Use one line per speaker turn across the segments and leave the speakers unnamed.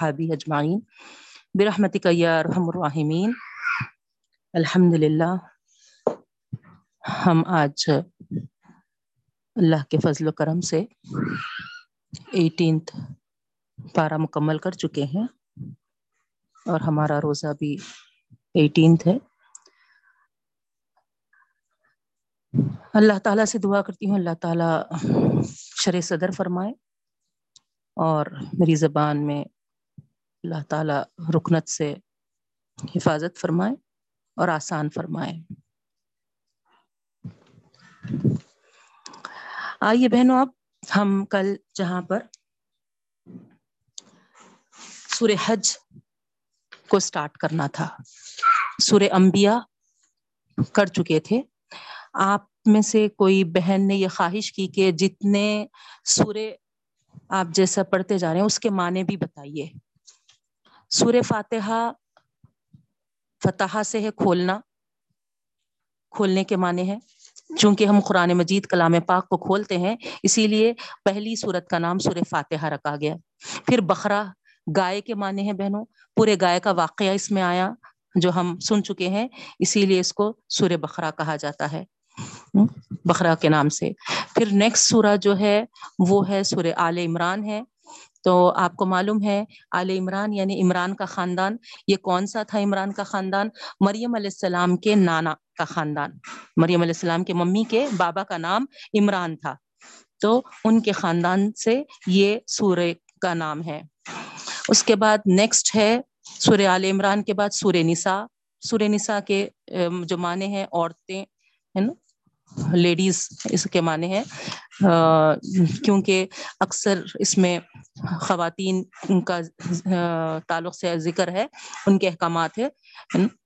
حابی اجمعین۔ برحمتک یا ارحم الراحمین۔ الحمد للہ ہم آج اللہ کے فضل و کرم سے ایٹینتھ پارہ مکمل کر چکے ہیں اور ہمارا روزہ بھی ایٹینتھ ہے۔ اللہ تعالیٰ سے دعا کرتی ہوں، اللہ تعالیٰ شر صدر فرمائے اور میری زبان میں اللہ تعالیٰ رکنت سے حفاظت فرمائے اور آسان فرمائے۔ آئیے بہنوں، اب ہم کل جہاں پر سورہ حج کو سٹارٹ کرنا تھا۔ سورہ انبیاء کر چکے تھے۔ آپ میں سے کوئی بہن نے یہ خواہش کی کہ جتنے سورے آپ جیسا پڑھتے جا رہے ہیں، اس کے معنی بھی بتائیے۔ سورہ فاتحہ فتح سے ہے کھولنا، کھولنے کے معنی ہے چونکہ ہم قرآن مجید کلام پاک کو کھولتے ہیں، اسی لیے پہلی صورت کا نام سورہ فاتحہ رکھا گیا۔ پھر بخرا گائے کے معنی ہیں بہنوں۔ پورے گائے کا واقعہ اس میں آیا، جو ہم سن چکے ہیں، اسی لیے اس کو سورہ بخرا کہا جاتا ہے۔ بخرا کے نام سے۔ پھر نیکسٹ سورہ جو ہے، وہ ہے سورہ آل عمران ہے۔ تو آپ کو معلوم ہے، آل عمران یعنی عمران کا خاندان، یہ کون سا تھا عمران کا خاندان؟ مریم علیہ السلام کے نانا کا خاندان۔ مریم علیہ السلام کے ممی کے بابا کا نام عمران تھا۔ تو ان کے خاندان سے یہ سورہ کا نام ہے۔ اس کے بعد نیکسٹ ہے سورہ آل عمران کے بعد سورہ نساء۔ سورہ نساء کے جو معنی ہیں، عورتیں، ہے نا؟ لیڈیز اس کے معنی ہیں کیونکہ اکثر اس میں خواتین کا تعلق سے ذکر ہے، ان کے احکامات ہے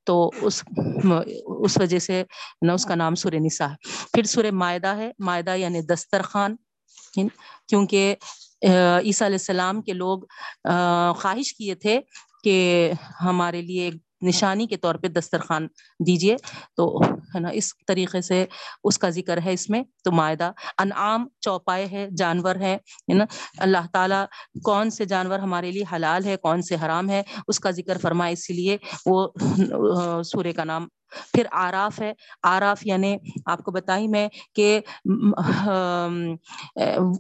تو اس اس وجہ سے نہ اس کا نام سورہ نساء ہے۔ پھر سورہ معدہ ہے معدہ یعنی دسترخوان، کیونکہ عیسیٰ علیہ السلام کے لوگ خواہش کیے تھے کہ ہمارے لیے نشانی کے طور پہ دسترخوان دیجیے تو ہے نا، اس طریقے سے اس کا ذکر ہے اس میں۔ تو معاہدہ انعام چوپائے ہے، جانور ہے نا۔ اللہ تعالیٰ کون سے جانور ہمارے لیے حلال ہے، کون سے حرام ہے، اس کا ذکر فرمائے۔ اسی لیے وہ سورے کا نام۔ پھر آراف ہے۔ آراف یعنی آپ کو بتائی میں کہ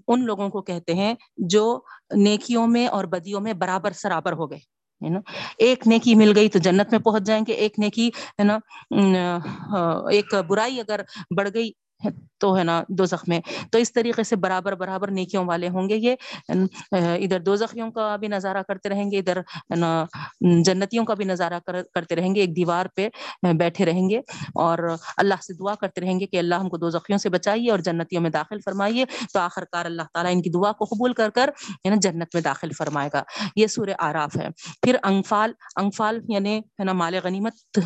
ان لوگوں کو کہتے ہیں جو نیکیوں میں اور بدیوں میں برابر سرابر ہو گئے۔ ہے نا؟ ایک نیکی مل گئی تو جنت میں پہنچ جائیں گے، ایک نیکی ہے نا؟ ایک برائی اگر بڑھ گئی تو ہے نا دو زخمے تو اس طریقے سے برابر برابر نیکیوں والے ہوں گے یہ۔ ادھر دو زخیوں کا بھی نظارہ کرتے رہیں گے، ادھر جنتیوں کا بھی نظارہ کرتے رہیں گے۔ ایک دیوار پہ بیٹھے رہیں گے اور اللہ سے دعا کرتے رہیں گے کہ اللہ ہم کو دو زخیوں سے بچائیے اور جنتیوں میں داخل فرمائیے۔ تو آخر کار اللہ تعالیٰ ان کی دعا کو قبول کر کر ہے نا جنت میں داخل فرمائے گا۔ یہ سور آراف ہے۔ پھر انفال انفال یعنی ہے نا مال غنیمت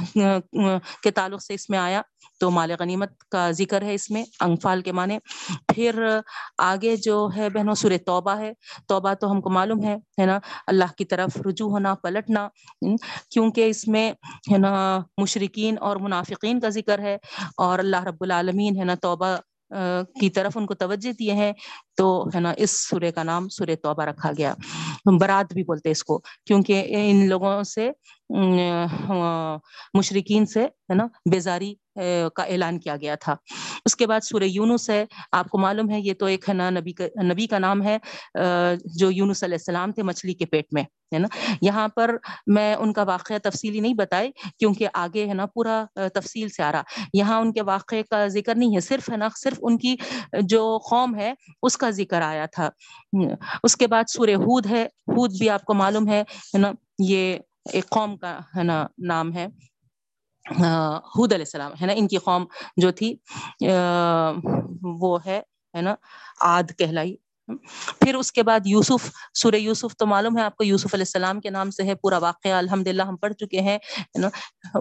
کے تعلق سے اس میں آیا۔ تو مال غنیمت کا ذکر ہے اس میں انفال کے معنی پھر آگے جو ہے بہنوں سور توبہ ہے، توبہ تو ہم کو معلوم ہے ہے نا؟ اللہ کی طرف رجوع ہونا، پلٹنا کیونکہ اس میں، ہے نا مشرقین اور منافقین کا ذکر ہے اور اللہ رب العالمین، ہے نا، توبہ کی طرف ان کو توجہ دیے ہیں تو، ہے نا، اس سورے کا نام سورہ توبہ رکھا گیا۔ برات بھی بولتے اس کو، کیونکہ ان لوگوں سے مشرقین سے، ہے نا، بیزاری کا اعلان کیا گیا تھا۔ اس کے بعد سورہ یونس ہے۔ آپ کو معلوم ہے، یہ تو ایک، ہے نا، نبی کا نبی کا نام ہے جو یونس علیہ السلام تھے مچھلی کے پیٹ میں، ہے نا۔ یہاں پر میں ان کا واقعہ تفصیلی نہیں بتائی، کیونکہ آگے، ہے نا، پورا تفصیل سے آ رہا۔ یہاں ان کے واقعے کا ذکر نہیں ہے، صرف، ہے نا، صرف ان کی جو قوم ہے، اس کا ذکر آیا تھا۔ اس کے بعد سورہ ہود ہے۔ ہود بھی آپ کو معلوم ہے نا، یہ ایک قوم کا ہے نا نام ہے حود علیہ السلام، ہے نا؟ ان کی قوم جو تھی وہ ہے ہے نا؟ آد کہلائی۔ پھر اس کے بعد یوسف، سورہ یوسف تو معلوم ہے آپ کو یوسف علیہ السلام کے نام سے ہے، پورا واقعہ الحمد للہ ہم پڑھ چکے ہیں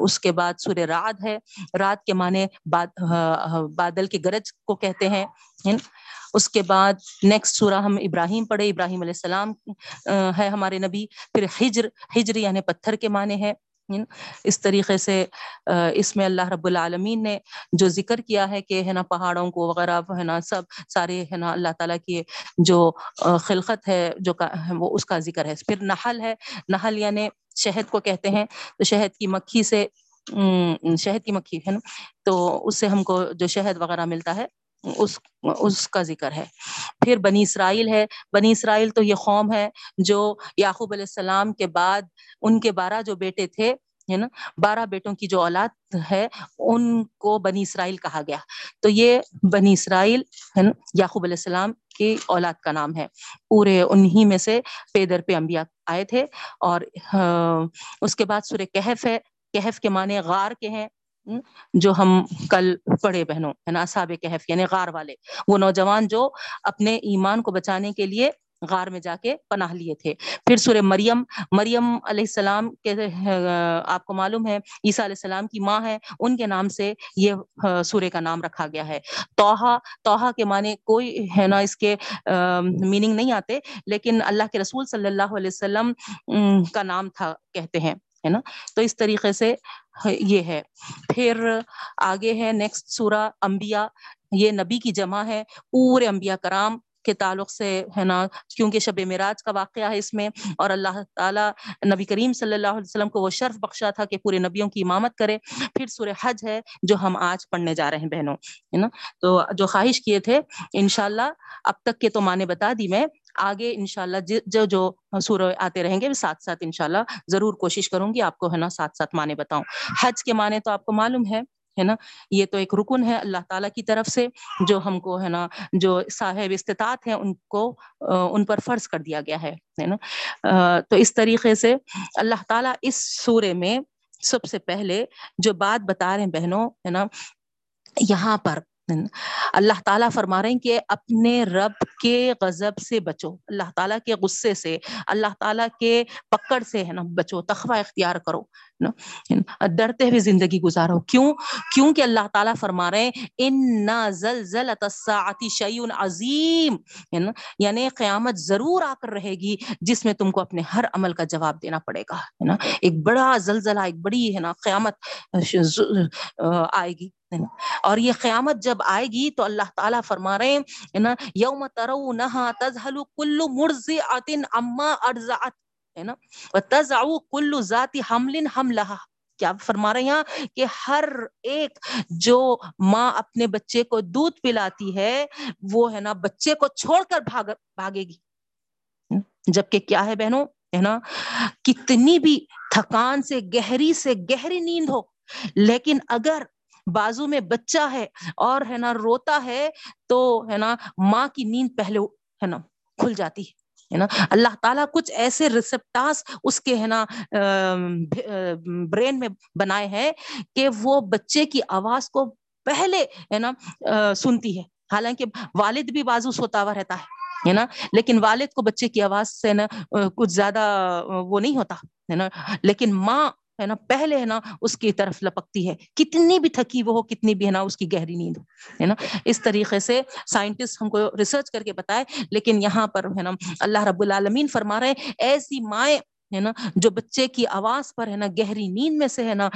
اس کے بعد سورہ رات ہے رات کے معنی بادل کے گرج کو کہتے ہیں اس کے بعد نیکسٹ سورہ ہم ابراہیم پڑھے، ابراہیم علیہ السلام ہے ہمارے نبی، پھر ہجر ہجر یعنی پتھر کے معنی ہے یعنی اس طریقے سے اس میں اللہ رب العالمین نے جو ذکر کیا ہے کہ، ہے نا، پہاڑوں کو وغیرہ، ہے نا، سب سارے، ہے نا، اللہ تعالیٰ کی جو خلقت ہے، جو وہ اس کا ذکر ہے۔ پھر نحل ہے۔ نحل یعنی شہد کو کہتے ہیں۔ تو شہد کی مکھی سے شہد کی مکھی، ہے نا، تو اس سے ہم کو جو شہد وغیرہ ملتا ہے اس اس کا ذکر ہے۔ پھر بنی اسرائیل ہے۔ بنی اسرائیل تو یہ قوم ہے جو یعقوب علیہ السلام کے بعد ان کے بارہ جو بیٹے تھے، ہے نا، بارہ بیٹوں کی جو اولاد ہے، ان کو بنی اسرائیل کہا گیا۔ تو یہ بنی اسرائیل، ہے نا، یعقوب علیہ السلام کی اولاد کا نام ہے۔ پورے انہی میں سے پیدر پہ انبیاء آئے تھے اور ہاں، اس کے بعد سورہ کہف ہے۔ کہف کے معنی غار کے ہیں۔ جو ہم کل پڑھے بہنوں، ہے نا صاب کہف یعنی غار والے۔ وہ نوجوان جو اپنے ایمان کو بچانے کے لیے غار میں جا کے پناہ لیے تھے۔ پھر سورہ مریم مریم علیہ السلام کے، آپ کو معلوم ہے، عیسیٰ علیہ السلام کی ماں ہے، ان کے نام سے یہ سورہ کا نام رکھا گیا ہے۔ توحا توحا کے معنی کوئی، ہے نا، اس کے میننگ نہیں آتے، لیکن اللہ کے رسول صلی اللہ علیہ وسلم کا نام تھا، کہتے ہیں۔ ہے نا؟ تو اس طریقے سے یہ ہے۔ پھر آگے ہے نیکسٹ سورہ انبیاء۔ یہ نبی کی جمع ہے، پورے انبیاء کرام کے تعلق سے ہے نا؟ کیونکہ شب معراج کا واقعہ ہے اس میں۔ اور اللہ تعالیٰ نبی کریم صلی اللہ علیہ وسلم کو وہ شرف بخشا تھا کہ پورے نبیوں کی امامت کرے۔ پھر سورہ حج ہے، جو ہم آج پڑھنے جا رہے ہیں بہنوں، ہے نا؟ تو جو خواہش کیے تھے، انشاءاللہ اب تک کے تو معنی بتا دی میں۔ آگے انشاءاللہ جو جو سورہ آتے رہیں گے، ساتھ ساتھ انشاءاللہ ضرور کوشش کروں گی آپ کو ہے نا ساتھ ساتھ معنی بتاؤں۔ حج کے معنی تو آپ کو معلوم ہے ہے نا؟ یہ تو ایک رکن ہے اللہ تعالیٰ کی طرف سے، جو ہم کو ہے نا، جو صاحب استطاعت ہیں، ان کو، ان پر فرض کر دیا گیا ہے نا؟ تو اس طریقے سے اللہ تعالیٰ اس سورے میں سب سے پہلے جو بات بتا رہے ہیں بہنوں، ہے نا؟ یہاں پر اللہ تعالیٰ فرما رہے ہیں کہ اپنے رب کے غضب سے بچو۔ اللہ تعالیٰ کے غصے سے، اللہ تعالیٰ کے پکڑ سے ہے نا بچو تخوہ اختیار کرو۔ نا ڈرتے ہوئے زندگی گزارو۔ کیوں؟ کیونکہ اللہ تعالیٰ فرما رہے ہیں ان شعین عظیم ہے نا؟ یعنی قیامت ضرور آ کر رہے گی، جس میں تم کو اپنے ہر عمل کا جواب دینا پڑے گا، ہے نا؟ ایک بڑا زلزلہ، ایک بڑی، ہے نا، قیامت آئے گی اور یہ قیامت جب آئے گی تو اللہ تعالیٰ فرما رہے ہیں نا، یوم ترونہا تزہلو کل مرضعت اما ارزعت ہے نا؟ وتزعو کل ذات حمل حملہا کیا فرما رہے ہیں کہ ہر ایک جو ماں اپنے بچے کو دودھ پلاتی ہے، وہ ہے نا بچے کو چھوڑ کر بھاگ، بھاگے گی۔ جبکہ کیا ہے بہنوں؟ ہے نا؟ کتنی بھی تھکان سے، گہری سے گہری نیند ہو، لیکن اگر بازو میں بچہ ہے اور ہے نا روتا ہے، تو ہے نا ماں کی نیند پہلے ہے نا کھل جاتی ہے۔ نا؟ اللہ تعالیٰ کچھ ایسے ریسپٹاس اس کے ہے نا برین میں بنائے ہیں کہ وہ بچے کی آواز کو پہلے ہے نا سنتی ہے۔ حالانکہ والد بھی بازو سوتا ہوا رہتا ہے نا؟ لیکن والد کو بچے کی آواز سے نا کچھ زیادہ وہ نہیں ہوتا، ہے نا؟ لیکن ماں ہے نا؟ پہلے ہے نا اس کی طرف لپکتی ہے۔ کتنی بھی تھکی وہ ہو، کتنی بھی ہے نا اس کی گہری نیند ہے نا؟ اس طریقے سے سائنٹسٹ ہم کو ریسرچ کر کے بتائے، لیکن یہاں پر ہے نا اللہ رب العالمین فرما رہے ایسی مائیں ہے نا جو بچے کی آواز پر ہے نا گہری نیند میں سے ہے نا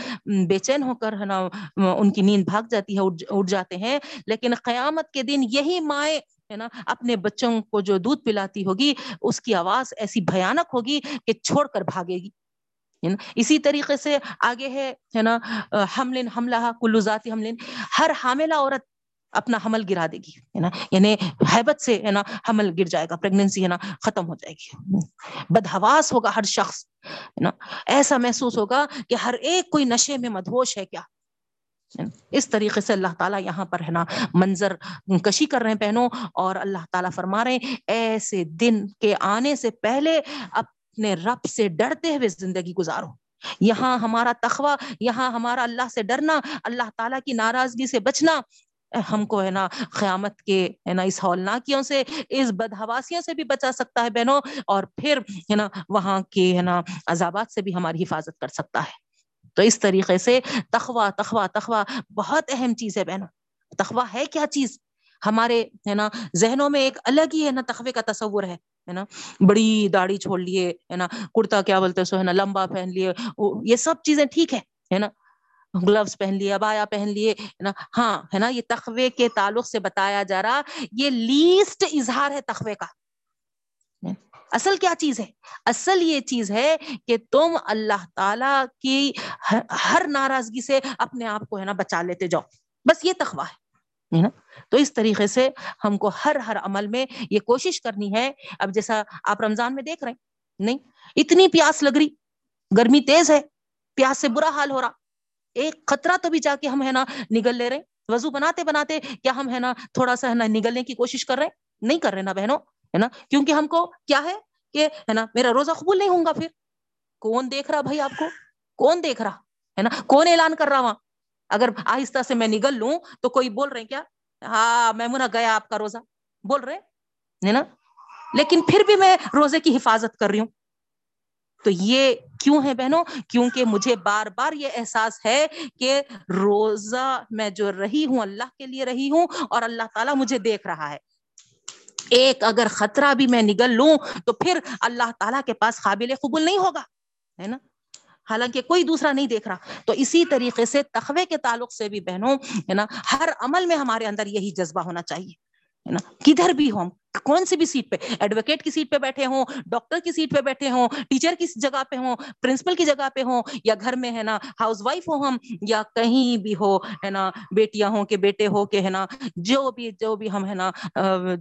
بے چین ہو کر ہے نا ان کی نیند بھاگ جاتی ہے اٹھ جاتے ہیں۔ لیکن قیامت کے دن یہی مائیں ہے نا اپنے بچوں کو جو دودھ پلاتی ہوگی، اس کی آواز ایسی بھیانک ہوگی کہ چھوڑ کر بھاگے گی۔ اسی طریقے سے آگے ہے نا؟ حمل حملہ کلو ذاتی حمل ہر حاملہ عورت اپنا حمل گرا دے گی، ہے نا؟ یعنی حیبت سے، ہے نا، حمل گر جائے گا پریگنینسی ہے نا، ختم ہو جائے گی۔ بدہواس ہوگا ہر شخص، ہے نا؟ ایسا محسوس ہوگا کہ ہر ایک کوئی نشے میں مدہوش ہے کیا؟ اس طریقے سے اللہ تعالیٰ یہاں پر، ہے نا، منظر کشی کر رہے ہیں پہنو اور اللہ تعالیٰ فرما رہے ہیں، ایسے دن کے آنے سے پہلے اب اپنے رب سے ڈرتے ہوئے زندگی گزارو۔ یہاں ہمارا تخوہ یہاں ہمارا اللہ سے ڈرنا، اللہ تعالیٰ کی ناراضگی سے بچنا۔ ہم کو ہے نا قیامت کے ہے نا اس ہولناکیوں سے، اس بدہواسیوں سے بھی بچا سکتا ہے بہنوں، اور پھر ہے نا وہاں کے ہے نا عذابات سے بھی ہماری حفاظت کر سکتا ہے۔ تو اس طریقے سے تخوا تخوا تخوا بہت اہم چیز ہے بہنوں۔ تخوا ہے کیا چیز؟ ہمارے ہے نا ذہنوں میں ایک الگ ہی ہے نا تخوے کا تصور ہے۔ ہے نا، بڑی داڑھی چھوڑ لیے، ہے نا، کرتا کیا بولتے سو، ہے نا، لمبا پہن لیے یہ سب چیزیں ٹھیک ہے ہے نا گلوز پہن لیے، ابایا پہن لیے نا ہاں ہے نا، یہ تخوے کے تعلق سے بتایا جا رہا، یہ لیسٹ اظہار ہے تخوے کا۔ اصل کیا چیز ہے؟ اصل یہ چیز ہے کہ تم اللہ تعالی کی ہر ناراضگی سے اپنے آپ کو، ہے نا، بچا لیتے جاؤ۔ بس یہ تخوا ہے۔ تو اس طریقے سے ہم کو ہر ہر عمل میں یہ کوشش کرنی ہے۔ اب جیسا آپ رمضان میں دیکھ رہے ہیں، نہیں، اتنی پیاس لگ رہی، گرمی تیز ہے، پیاس سے برا حال ہو رہا۔ ایک خطرہ تو بھی جا کے ہم ہے نا نگل لے رہے ہیں۔ وضو بناتے بناتے کیا ہم ہے نا تھوڑا سا ہے نا نگلنے کی کوشش کر رہے نہیں کر رہے نا بہنوں، ہے نا؟ کیونکہ ہم کو کیا ہے کہ ہے نا میرا روزہ قبول نہیں ہوں گا پھر۔ کون دیکھ رہا بھائی آپ کو؟ کون دیکھ رہا؟ ہے نا؟ کون اعلان کر رہا وہاں؟ اگر آہستہ سے میں نگل لوں تو کوئی بول رہے کیا؟ ہاں میں منا گیا آپ کا روزہ۔ بول رہے ہے نا؟ لیکن پھر بھی میں روزے کی حفاظت کر رہی ہوں۔ تو یہ کیوں ہے بہنوں؟ کیونکہ مجھے بار بار یہ احساس ہے کہ روزہ میں جو رہی ہوں، اللہ کے لیے رہی ہوں اور اللہ تعالیٰ مجھے دیکھ رہا ہے۔ ایک اگر خطرہ بھی میں نگل لوں تو پھر اللہ تعالیٰ کے پاس قابل قبول نہیں ہوگا، ہے نا؟ حالانکہ کوئی دوسرا نہیں دیکھ رہا۔ تو اسی طریقے سے تخوے کے تعلق سے بھی بہنوں، ہے نا، ہر عمل میں ہمارے اندر یہی جذبہ ہونا چاہیے۔ ہے نا؟ کدھر بھی ہوں کون سی بھی سیٹ پہ ایڈوکیٹ کی سیٹ پہ بیٹھے ہوں ڈاکٹر کی سیٹ پہ بیٹھے ہوں ٹیچر کی جگہ پہ ہوں پرنسپل کی جگہ پہ ہوں، یا گھر میں ہے نا ہاؤس وائف ہو ہم، یا کہیں بھی ہو، ہے نا، بیٹیاں ہوں کہ بیٹے ہو کہ ہے نا، جو بھی جو بھی ہم ہے نا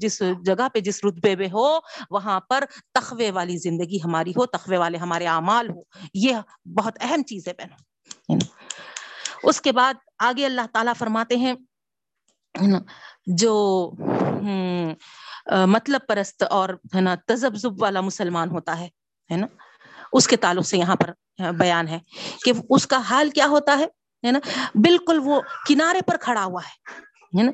جس جگہ پہ، جس رتبے پہ ہو، وہاں پر تخوے والی زندگی ہماری ہو، تخوے والے ہمارے اعمال ہو۔ یہ بہت اہم چیز ہے بہن اس کے بعد آگے اللہ تعالیٰ فرماتے ہیں جو مطلب پرست اور ہے نا، تذبذب والا مسلمان ہوتا ہے ہے نا، اس کے تعلق سے یہاں پر بیان ہے کہ اس کا حال کیا ہوتا ہے نا، بالکل وہ کنارے پر کھڑا ہوا ہے نا،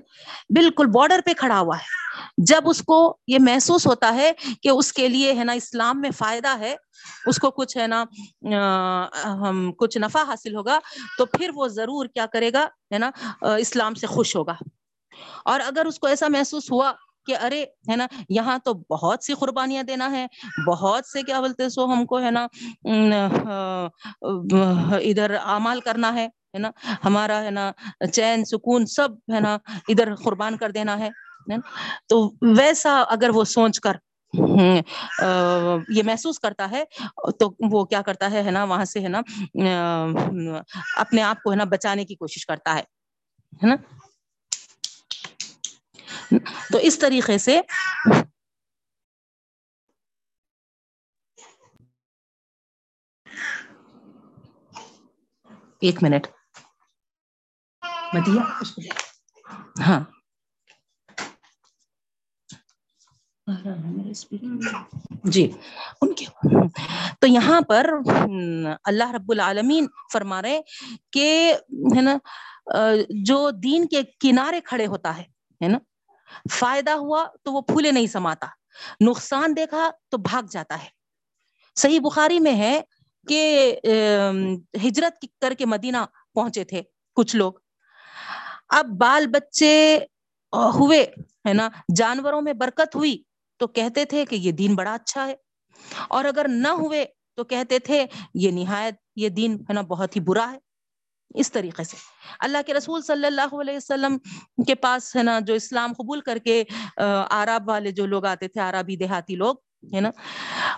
بالکل بارڈر پہ کھڑا ہوا ہے، جب اس کو یہ محسوس ہوتا ہے کہ اس کے لیے ہے نا اسلام میں فائدہ ہے، اس کو کچھ ہے نا کچھ نفع حاصل ہوگا، تو پھر وہ ضرور کیا کرے گا، ہے نا اسلام سے خوش ہوگا۔ اور اگر اس کو ایسا محسوس ہوا کہ ارے، ہے نا، یہاں تو بہت سی قربانیاں دینا ہے، بہت سے کیا بولتے سو ہم کو، ہے نا ادھر اعمال کرنا ہے ہے نا، ہمارا، ہے نا، چین، سکون سب، ہے نا، ادھر قربان کر دینا ہے تو ویسا اگر وہ سوچ کر یہ محسوس کرتا ہے، تو وہ کیا کرتا ہے نا، وہاں سے، ہے نا اپنے آپ کو، ہے نا، بچانے کی کوشش کرتا ہے نا۔ تو اس طریقے سے ایک منٹ۔ مدیا ہاں۔ جی۔ ان کے تو یہاں پر اللہ رب العالمین فرما رہے کہ ہے نا، جو دین کے کنارے کھڑے ہوتا ہے نا فائدہ ہوا تو وہ پھولے نہیں سماتا۔ نقصان دیکھا تو بھاگ جاتا ہے۔ صحیح بخاری میں ہے کہ ہجرت کر کے مدینہ پہنچے تھے کچھ لوگ۔ اب بال بچے ہوئے، ہے نا، جانوروں میں برکت ہوئی تو کہتے تھے کہ یہ دین بڑا اچھا ہے۔ اور اگر نہ ہوئے تو کہتے تھے یہ نہایت، یہ دین، ہے نا، بہت ہی برا ہے۔ اس طریقے سے۔ اللہ کے رسول صلی اللہ علیہ وسلم کے پاس ہے نا جو اسلام قبول کر کے آراب والے جو لوگ آتے تھے آرابی دیہاتی لوگ، ہے نا،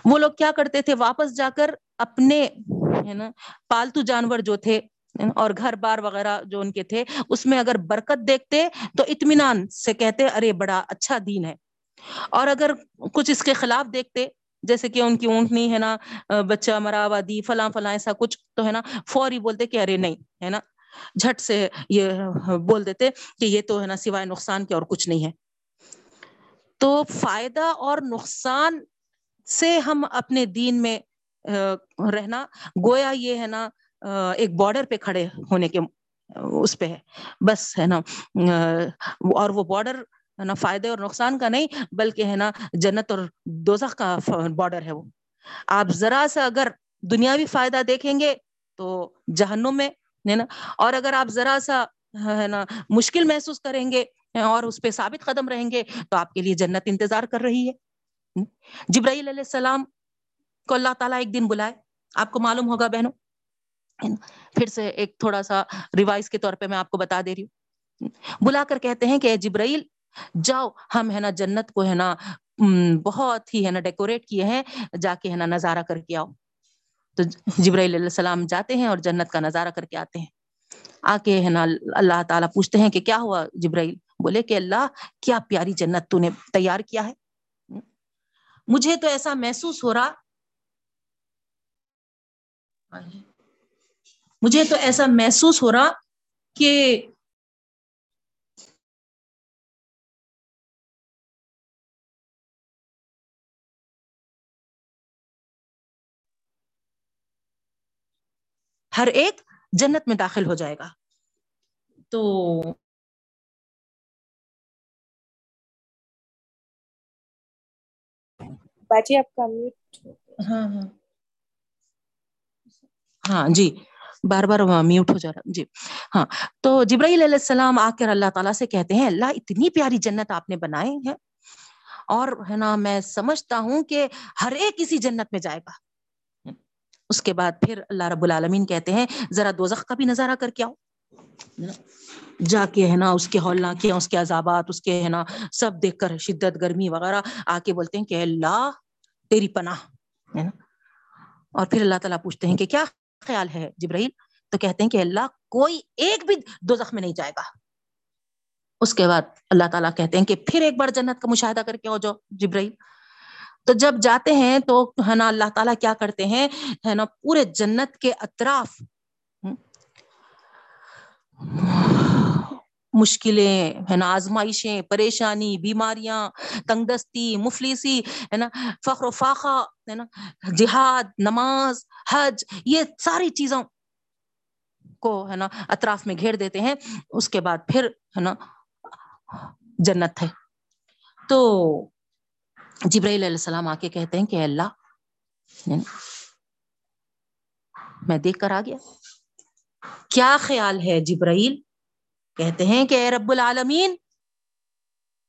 وہ لوگ کیا کرتے تھے، واپس جا کر اپنے، ہے نا، پالتو جانور جو تھے، اور گھر بار وغیرہ جو ان کے تھے، اس میں اگر برکت دیکھتے تو اطمینان سے کہتے، ارے بڑا اچھا دین ہے۔ اور اگر کچھ اس کے خلاف دیکھتے جیسے کہ ان کی اونٹنی ہے نا بچہ مراوا دی، فلاں فلاں، ایسا کچھ تو ہے نا، فوری بولتے کہ ارے نہیں، ہے نا؟ جھٹ سے یہ بول دیتے کہ یہ تو ہے نا سوائے نقصان کے اور کچھ نہیں ہے۔ تو فائدہ اور نقصان سے ہم اپنے دین میں رہنا، گویا یہ ہے نا ایک بارڈر پہ کھڑے ہونے کے، اس پہ ہے، بس ہے نا اور وہ بارڈر ہے نا، فائدے اور نقصان کا نہیں، بلکہ ہے نا جنت اور دوزخ کا بارڈر ہے وہ۔ آپ ذرا سا اگر دنیاوی فائدہ دیکھیں گے تو جہنم میں، ہے نا، اور اگر آپ ذرا سا، ہے نا، مشکل محسوس کریں گے اور اس پہ ثابت قدم رہیں گے تو آپ کے لیے جنت انتظار کر رہی ہے۔ جبرائیل علیہ السلام کو اللہ تعالیٰ ایک دن بلائے۔ آپ کو معلوم ہوگا بہنوں پھر سے ایک تھوڑا سا ریوائز کے طور پہ میں آپ کو بتا دے رہی ہوں۔ بلا کر کہتے ہیں کہ جبرائیل جاؤ، ہم ہے نا جنت کو ہے نا بہت ہی ہے نا ڈیکوریٹ کیے ہیں، جا کے ہے نا نظارہ کر کے آؤ۔ تو جبرائیل علیہ السلام جاتے ہیں اور جنت کا نظارہ کر کے آتے ہیں۔ آ کے ہے نا اللہ تعالیٰ پوچھتے ہیں کہ کیا ہوا جبرائیل؟ بولے کہ اللہ، کیا پیاری جنت تو نے تیار کیا ہے؟ مجھے تو ایسا محسوس ہو رہا۔ مجھے تو ایسا محسوس ہو رہا کہ ہر ایک جنت میں داخل ہو جائے گا۔ تو
باجی آپ کا
ہاں ہاں۔ ہاں جی۔ بار بار میوٹ ہو جا رہا جی۔ ہاں۔ تو جبرائیل علیہ السلام آ کر اللہ تعالیٰ سے کہتے ہیں اللہ اتنی پیاری جنت آپ نے بنائے ہیں اور ہے نا میں سمجھتا ہوں کہ ہر ایک کسی جنت میں جائے گا۔ اس کے بعد پھر اللہ رب العالمین کہتے ہیں، ذرا دوزخ کا بھی نظارہ کر کے آؤ۔ جا کے ہے نا، اس کے ہولنا کیا، اس کے عذابات، اس کے ہے نا سب دیکھ کر شدت، گرمی وغیرہ آ کے بولتے ہیں کہ اللہ، تیری پناہ۔ ہے نا؟ اور پھر اللہ تعالیٰ پوچھتے ہیں کہ کیا خیال ہے جبرائیل؟ تو کہتے ہیں کہ اللہ، کوئی ایک بھی دو زخم نہیں جائے گا۔ اس کے بعد اللہ تعالیٰ کہتے ہیں کہ پھر ایک بار جنت کا مشاہدہ کر کے ہو جاؤ جبرائیل۔ تو جب جاتے ہیں تو ہے نا اللہ تعالیٰ کیا کرتے ہیں؟ ہے نا پورے جنت کے اطراف مشکلیں، ہے نا آزمائشیں، پریشانی، بیماریاں تنگ دستی مفلسی، ہے نا فخر و فاقہ، ہے نا جہاد، نماز، حج، یہ ساری چیزوں کو ہے نا اطراف میں گھیر دیتے ہیں۔ اس کے بعد پھر، ہے نا، جنت ہے۔ تو جبرائیل علیہ السلام آ کے کہتے ہیں کہ اللہ یعنی میں دیکھ کر آ گیا۔ کیا خیال ہے جبرائیل؟ کہتے ہیں کہ اے رب العالمین،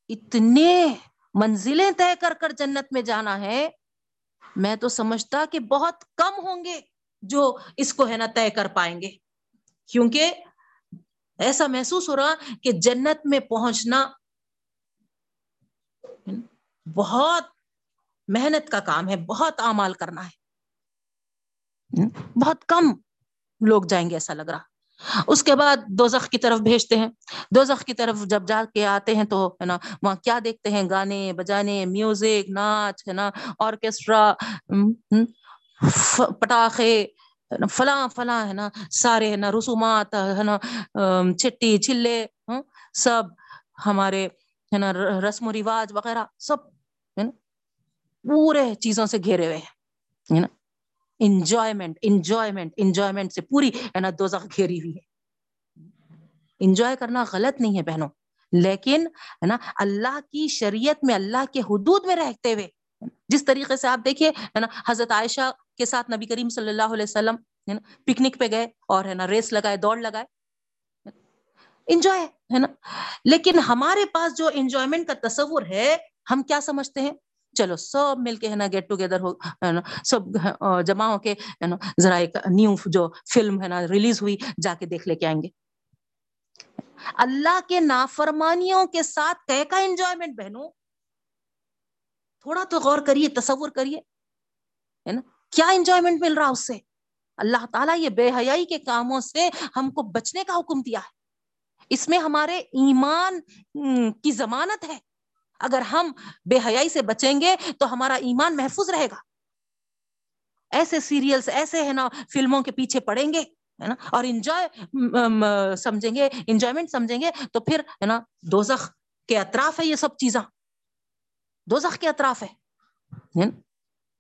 اتنے منزلیں طے کر کر جنت میں جانا ہے، میں تو سمجھتا کہ بہت کم ہوں گے جو اس کو ہے نا طے کر پائیں گے۔ کیونکہ ایسا محسوس ہو رہا کہ جنت میں پہنچنا بہت محنت کا کام ہے، بہت اعمال کرنا ہے۔ بہت کم لوگ جائیں گے ایسا لگ رہا۔ اس کے بعد دو زخ کی طرف بھیجتے ہیں۔ دو زخ کی طرف جب جا کے آتے ہیں تو، ہے نا، وہاں کیا دیکھتے ہیں؟ گانے، بجانے، میوزک، ناچ، ہے نا، آرکیسٹرا پٹاخے فلاں فلاں، ہے نا، سارے، ہے نا، رسومات، ہے نا چھٹی، چھلے سب ہمارے، ہے نا، رسم و رواج وغیرہ، سب پورے چیزوں سے گھیرے ہوئے ہے نا انجوائمنٹ انجوائمنٹ انجوائمنٹ سے پوری ہے نا دوزخ گھیری ہوئی ہے۔ انجوائے کرنا غلط نہیں ہے بہنوں، لیکن ہے نا، اللہ کی شریعت میں، اللہ کے حدود میں رہتے ہوئے، جس طریقے سے آپ دیکھیے، ہے نا، حضرت عائشہ کے ساتھ نبی کریم صلی اللہ علیہ وسلم، ہے نا پکنک پہ گئے اور ہے نا، ریس لگائے، دوڑ لگائے۔ انجوائے ہے نا۔ لیکن ہمارے پاس جو انجوائمنٹ کا تصور ہے، ہم کیا سمجھتے ہیں؟ چلو، سب مل کے ہے نا گیٹ ٹوگیدر ہو سب جمع ہو کے ذرا ایک نیو جو فلم ہے نا ریلیز ہوئی، جا کے دیکھ لے کے آئیں گے۔ اللہ کے نافرمانیوں کے ساتھ کہ کا انجوائمنٹ بہنوں؟ تھوڑا تو غور کریے، تصور کریے، ہے نا، کیا انجوائمنٹ مل رہا اس سے؟ اللہ تعالیٰ یہ بے حیائی کے کاموں سے ہم کو بچنے کا حکم دیا ہے۔ اس میں ہمارے ایمان کی ضمانت ہے۔ اگر ہم بے حیائی سے بچیں گے تو ہمارا ایمان محفوظ رہے گا۔ ایسے سیریلس ایسے ہے نا، فلموں کے پیچھے پڑیں گے، ہے نا، اور انجوائے سمجھیں گے، انجوائمنٹ سمجھیں گے، تو پھر ہے نا، دوزخ کے اطراف ہے یہ سب چیزاں۔ دوزخ کے اطراف ہے۔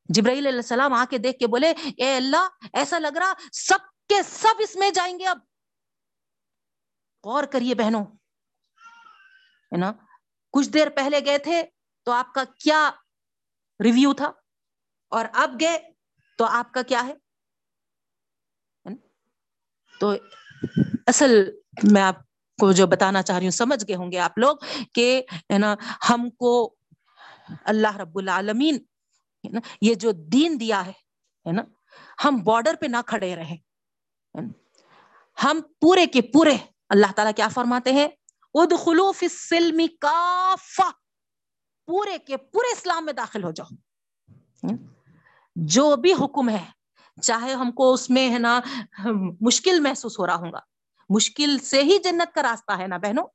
جبرائیل علیہ السلام آ کے دیکھ کے بولے، اے اللہ، ایسا لگ رہا، سب کے سب اس میں جائیں گے اب۔ غور کریے بہنوں۔ ہے نا؟ کچھ دیر پہلے گئے تھے تو آپ کا کیا ریویو تھا؟ اور اب گئے تو آپ کا کیا ہے؟ تو اصل میں آپ کو جو بتانا چاہ رہی ہوں، سمجھ گئے ہوں گے آپ لوگ کہ، ہے نا، ہم کو اللہ رب العالمین یہ جو دین دیا ہے نا، ہم بارڈر پہ نہ کھڑے رہے ہم پورے کے پورے اللہ تعالیٰ کیا فرماتے ہیں؟ ادخلوف السلم کافہ پورے کے پورے اسلام میں داخل ہو جاؤ. جو بھی حکم ہے، چاہے ہم کو اس میں ہے نا، مشکل محسوس ہو رہا ہوں گا. مشکل سے ہی جنت کا راستہ ہے نا بہنوں؟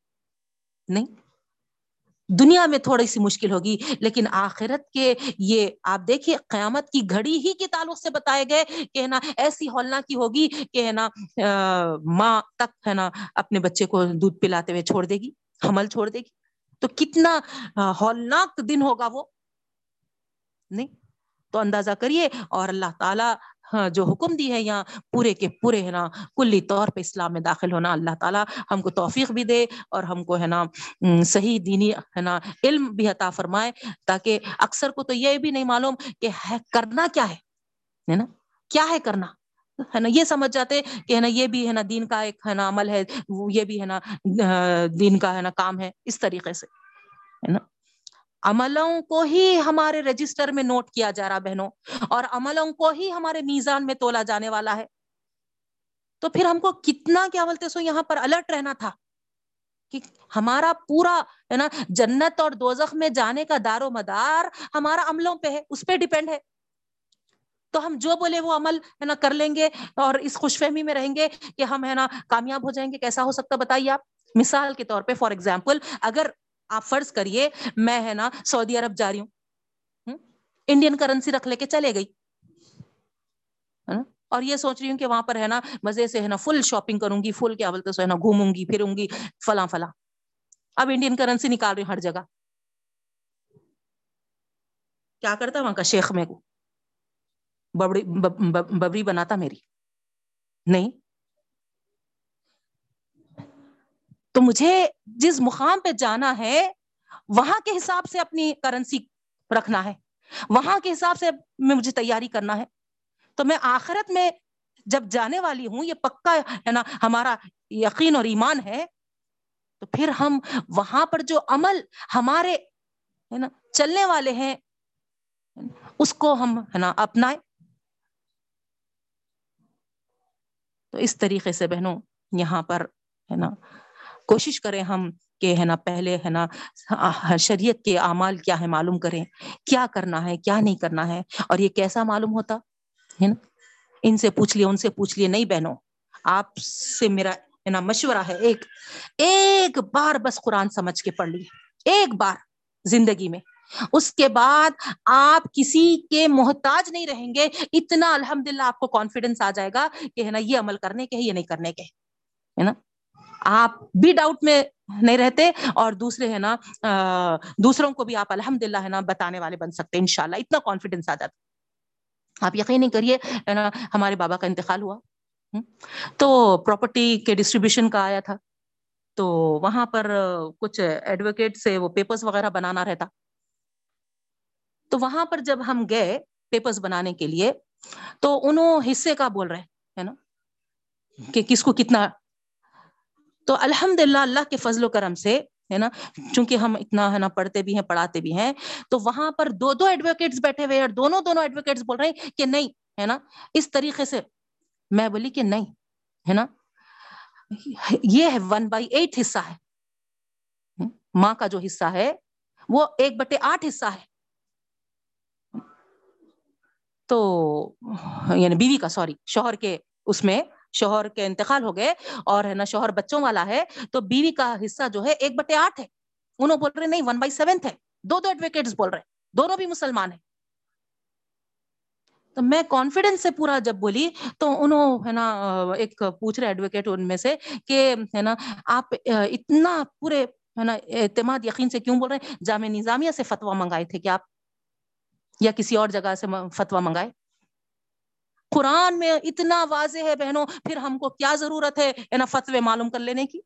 نہیں. دنیا میں تھوڑی سی مشکل ہوگی، لیکن آخرت کے یہ، آپ دیکھیے، قیامت کی گھڑی ہی کے تعلق سے بتائے گئے کہ ہے نا، ایسی ہولنا کی ہوگی کہ ہے نا ماں تک ہے نا اپنے بچے کو دودھ پلاتے ہوئے چھوڑ دے گی، حمل چھوڑ دے گی۔ تو کتنا ہولناک دن ہوگا وہ؟ نہیں؟ تو اندازہ کریے اور اللہ تعالیٰ ہاں جو حکم دی ہے یہاں پورے کے پورے ہے نا کلی طور پہ اسلام میں داخل ہونا، اللہ تعالیٰ ہم کو توفیق بھی دے اور ہم کو ہے نا صحیح دینی ہے نا علم بھی عطا فرمائے تاکہ اکثر کو تو یہ بھی نہیں معلوم کہ ہے، کرنا کیا ہے نا؟ کیا ہے کرنا؟ ہے نا، یہ سمجھ جاتے کہ ہے نا یہ بھی ہے نا دین کا ایک ہے نا عمل ہے یہ بھی ہے نا دین کا ہے نا کام ہے اس طریقے سے، ہے نا؟ عملوں کو ہی ہمارے رجسٹر میں نوٹ کیا جا رہا بہنوں، اور عملوں کو ہی ہمارے میزان میں تولا جانے والا ہے۔ تو پھر ہم کو کتنا کیا بولتے سو یہاں پر الرٹ رہنا تھا کہ ہمارا پورا، ہے نا، جنت اور دوزخ میں جانے کا دار و مدار ہمارا عملوں پہ ہے، اس پہ ڈیپینڈ ہے۔ تو ہم جو بولے وہ عمل، ہے نا، کر لیں گے اور اس خوش فہمی میں رہیں گے کہ ہم، ہے نا، کامیاب ہو جائیں گے، کیسا ہو سکتا بتائیے آپ۔ مثال کے طور پہ فار ایگزامپل اگر آپ فرض کریے، میں ہے نا سعودی عرب جا رہی ہوں۔ انڈین کرنسی رکھ لے کے چلے گئی۔ اور یہ سوچ رہی ہوں کہ وہاں پر ہے نا مزے سے ہے نا فل شاپنگ کروں گی فل کیا بولتے ہے نا گھوموں گی، پھروں گی، فلاں فلاں۔ اب انڈین کرنسی نکال رہی ہوں ہر جگہ۔ کیا کرتا وہاں کا شیخ میں کو؟ ببڑی ببری بناتا میری۔ نہیں تو مجھے جس مقام پہ جانا ہے، وہاں کے حساب سے اپنی کرنسی رکھنا ہے۔ وہاں کے حساب سے میں مجھے تیاری کرنا ہے۔ تو میں آخرت میں جب جانے والی ہوں، یہ پکا ہے نا، ہمارا یقین اور ایمان ہے، تو پھر ہم وہاں پر جو عمل ہمارے ہے نا، چلنے والے ہیں، اس کو ہم ہے نا اپنائے تو اس طریقے سے بہنوں، یہاں پر ہے نا کوشش کریں ہم کہ ہے نا پہلے ہے نا شریعت کے اعمال کیا ہے معلوم کریں، کیا کرنا ہے، کیا نہیں کرنا ہے، اور یہ کیسا معلوم ہوتا؟ ہے نا؟ ان سے پوچھ لیے، ان سے پوچھ لیے، نہیں بہنوں، آپ سے میرا ہے نا مشورہ ہے ایک ایک بار بس قرآن سمجھ کے پڑھ لیے ایک بار زندگی میں۔ اس کے بعد آپ کسی کے محتاج نہیں رہیں گے، اتنا الحمد للہ آپ کو کانفیڈینس آ جائے گا کہ ہے نا یہ عمل کرنے کے ہے یہ نہیں کرنے کے ہے نا؟ آپ بھی ڈاؤٹ میں نہیں رہتے اور دوسرے ہے نا دوسروں کو بھی آپ الحمد للہ ہے نا بتانے والے بن سکتے ان شاء اللہ اتنا کانفیڈینس آ جاتا آپ یقین نہیں کریے نا، ہمارے بابا کا انتقال ہوا۔ تو پراپرٹی کے ڈسٹریبیوشن کا آیا تھا۔ تو وہاں پر کچھ ایڈوکیٹ سے وہ پیپرز وغیرہ بنانا رہتا۔ تو وہاں پر جب ہم گئے پیپرز بنانے کے لیے، تو انہوں حصے کا بول رہے ہے نا، کہ کس کو کتنا تو الحمد للہ اللہ کے فضل و کرم سے، ہے نا، چونکہ ہم اتنا، ہے نا، پڑھتے بھی ہیں، پڑھاتے بھی ہیں، تو وہاں پر دو دو ایڈوکیٹس بیٹھے ہوئے اور دونوں دونوں ایڈوکیٹس بول رہے ہیں کہ نہیں، ہے نا، اس طریقے سے۔ میں بولی کہ نہیں، ہے نا، یہ ہے ون بائی ایٹ حصہ ہے۔ ماں کا جو حصہ ہے، وہ ایک بٹے آٹھ حصہ ہے۔ تو یعنی بیوی کا، سوری، شوہر کے اس میں شوہر کے انتقال ہو گئے اور ہے نا شوہر بچوں والا ہے، تو بیوی کا حصہ جو ہے ایک بٹے آٹھ ہے۔ انہوں بول رہے نہیں ون بائی سیونتھ ہے دو دو ایڈوکیٹس بول رہے دونوں بھی مسلمان ہیں۔ تو میں کانفیڈینس سے پورا جب بولی تو انہوں ہے نا، ایک پوچھ رہے ایڈوکیٹ ان میں سے کہ ہے نا، آپ، اتنا پورے ہے نا اعتماد یقین سے کیوں بول رہے ہیں؟ جامع نظامیہ سے فتوا منگائے تھے کہ آپ؟ یا کسی اور جگہ سے فتوا منگائے؟ قرآن میں اتنا واضح ہے بہنوں، پھر ہم کو کیا ضرورت ہے؟ نا، فتوے معلوم کر لینے کی۔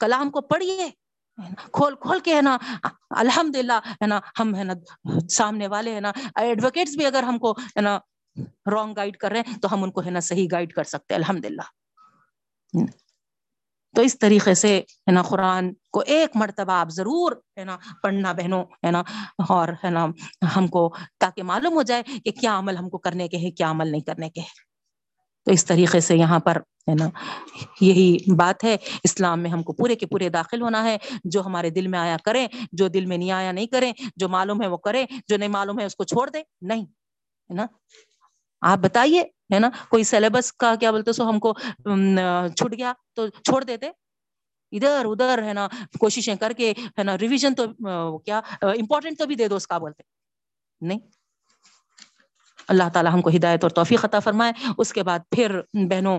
کلام کو پڑھیے۔ کھول کھول کے، ہے نا الحمد للہ ہے نا، ہم، ہے نا، سامنے والے، ہے نا ایڈوکیٹس بھی اگر ہم کو، ہے نا رانگ گائڈ کر رہے ہیں، تو ہم ان کو، ہے نا، صحیح گائڈ کر سکتے الحمد للہ تو اس طریقے سے، ہے نا، قرآن کو ایک مرتبہ آپ ضرور، ہے نا، پڑھنا بہنوں، ہے نا، اور، ہے نا، ہم کو تاکہ معلوم ہو جائے کہ کیا عمل ہم کو کرنے کے ہے کیا عمل نہیں کرنے کے ہے تو اس طریقے سے یہاں پر، ہے نا، یہی بات ہے۔ اسلام میں ہم کو پورے کے پورے داخل ہونا ہے۔ جو ہمارے دل میں آیا کریں، جو دل میں نہیں آیا نہیں کریں، جو معلوم ہے وہ کریں، جو نہیں معلوم ہے اس کو چھوڑ دیں۔ نہیں، ہے نا۔ آپ بتائیے ہے نا؟ کوئی سلیبس کا کیا بولتے سو ہم کو چھٹ گیا تو چھوڑ دیتے۔ ادھر ادھر، ہے نا؟ کوششیں کر کے، ہے نا؟ ریویژن تو کیا امپورٹنٹ تو بھی دے دو اس کا بولتے۔ نہیں۔ اللہ تعالیٰ ہم کو ہدایت اور توفیق عطا فرمائے۔ اس کے بعد پھر بہنوں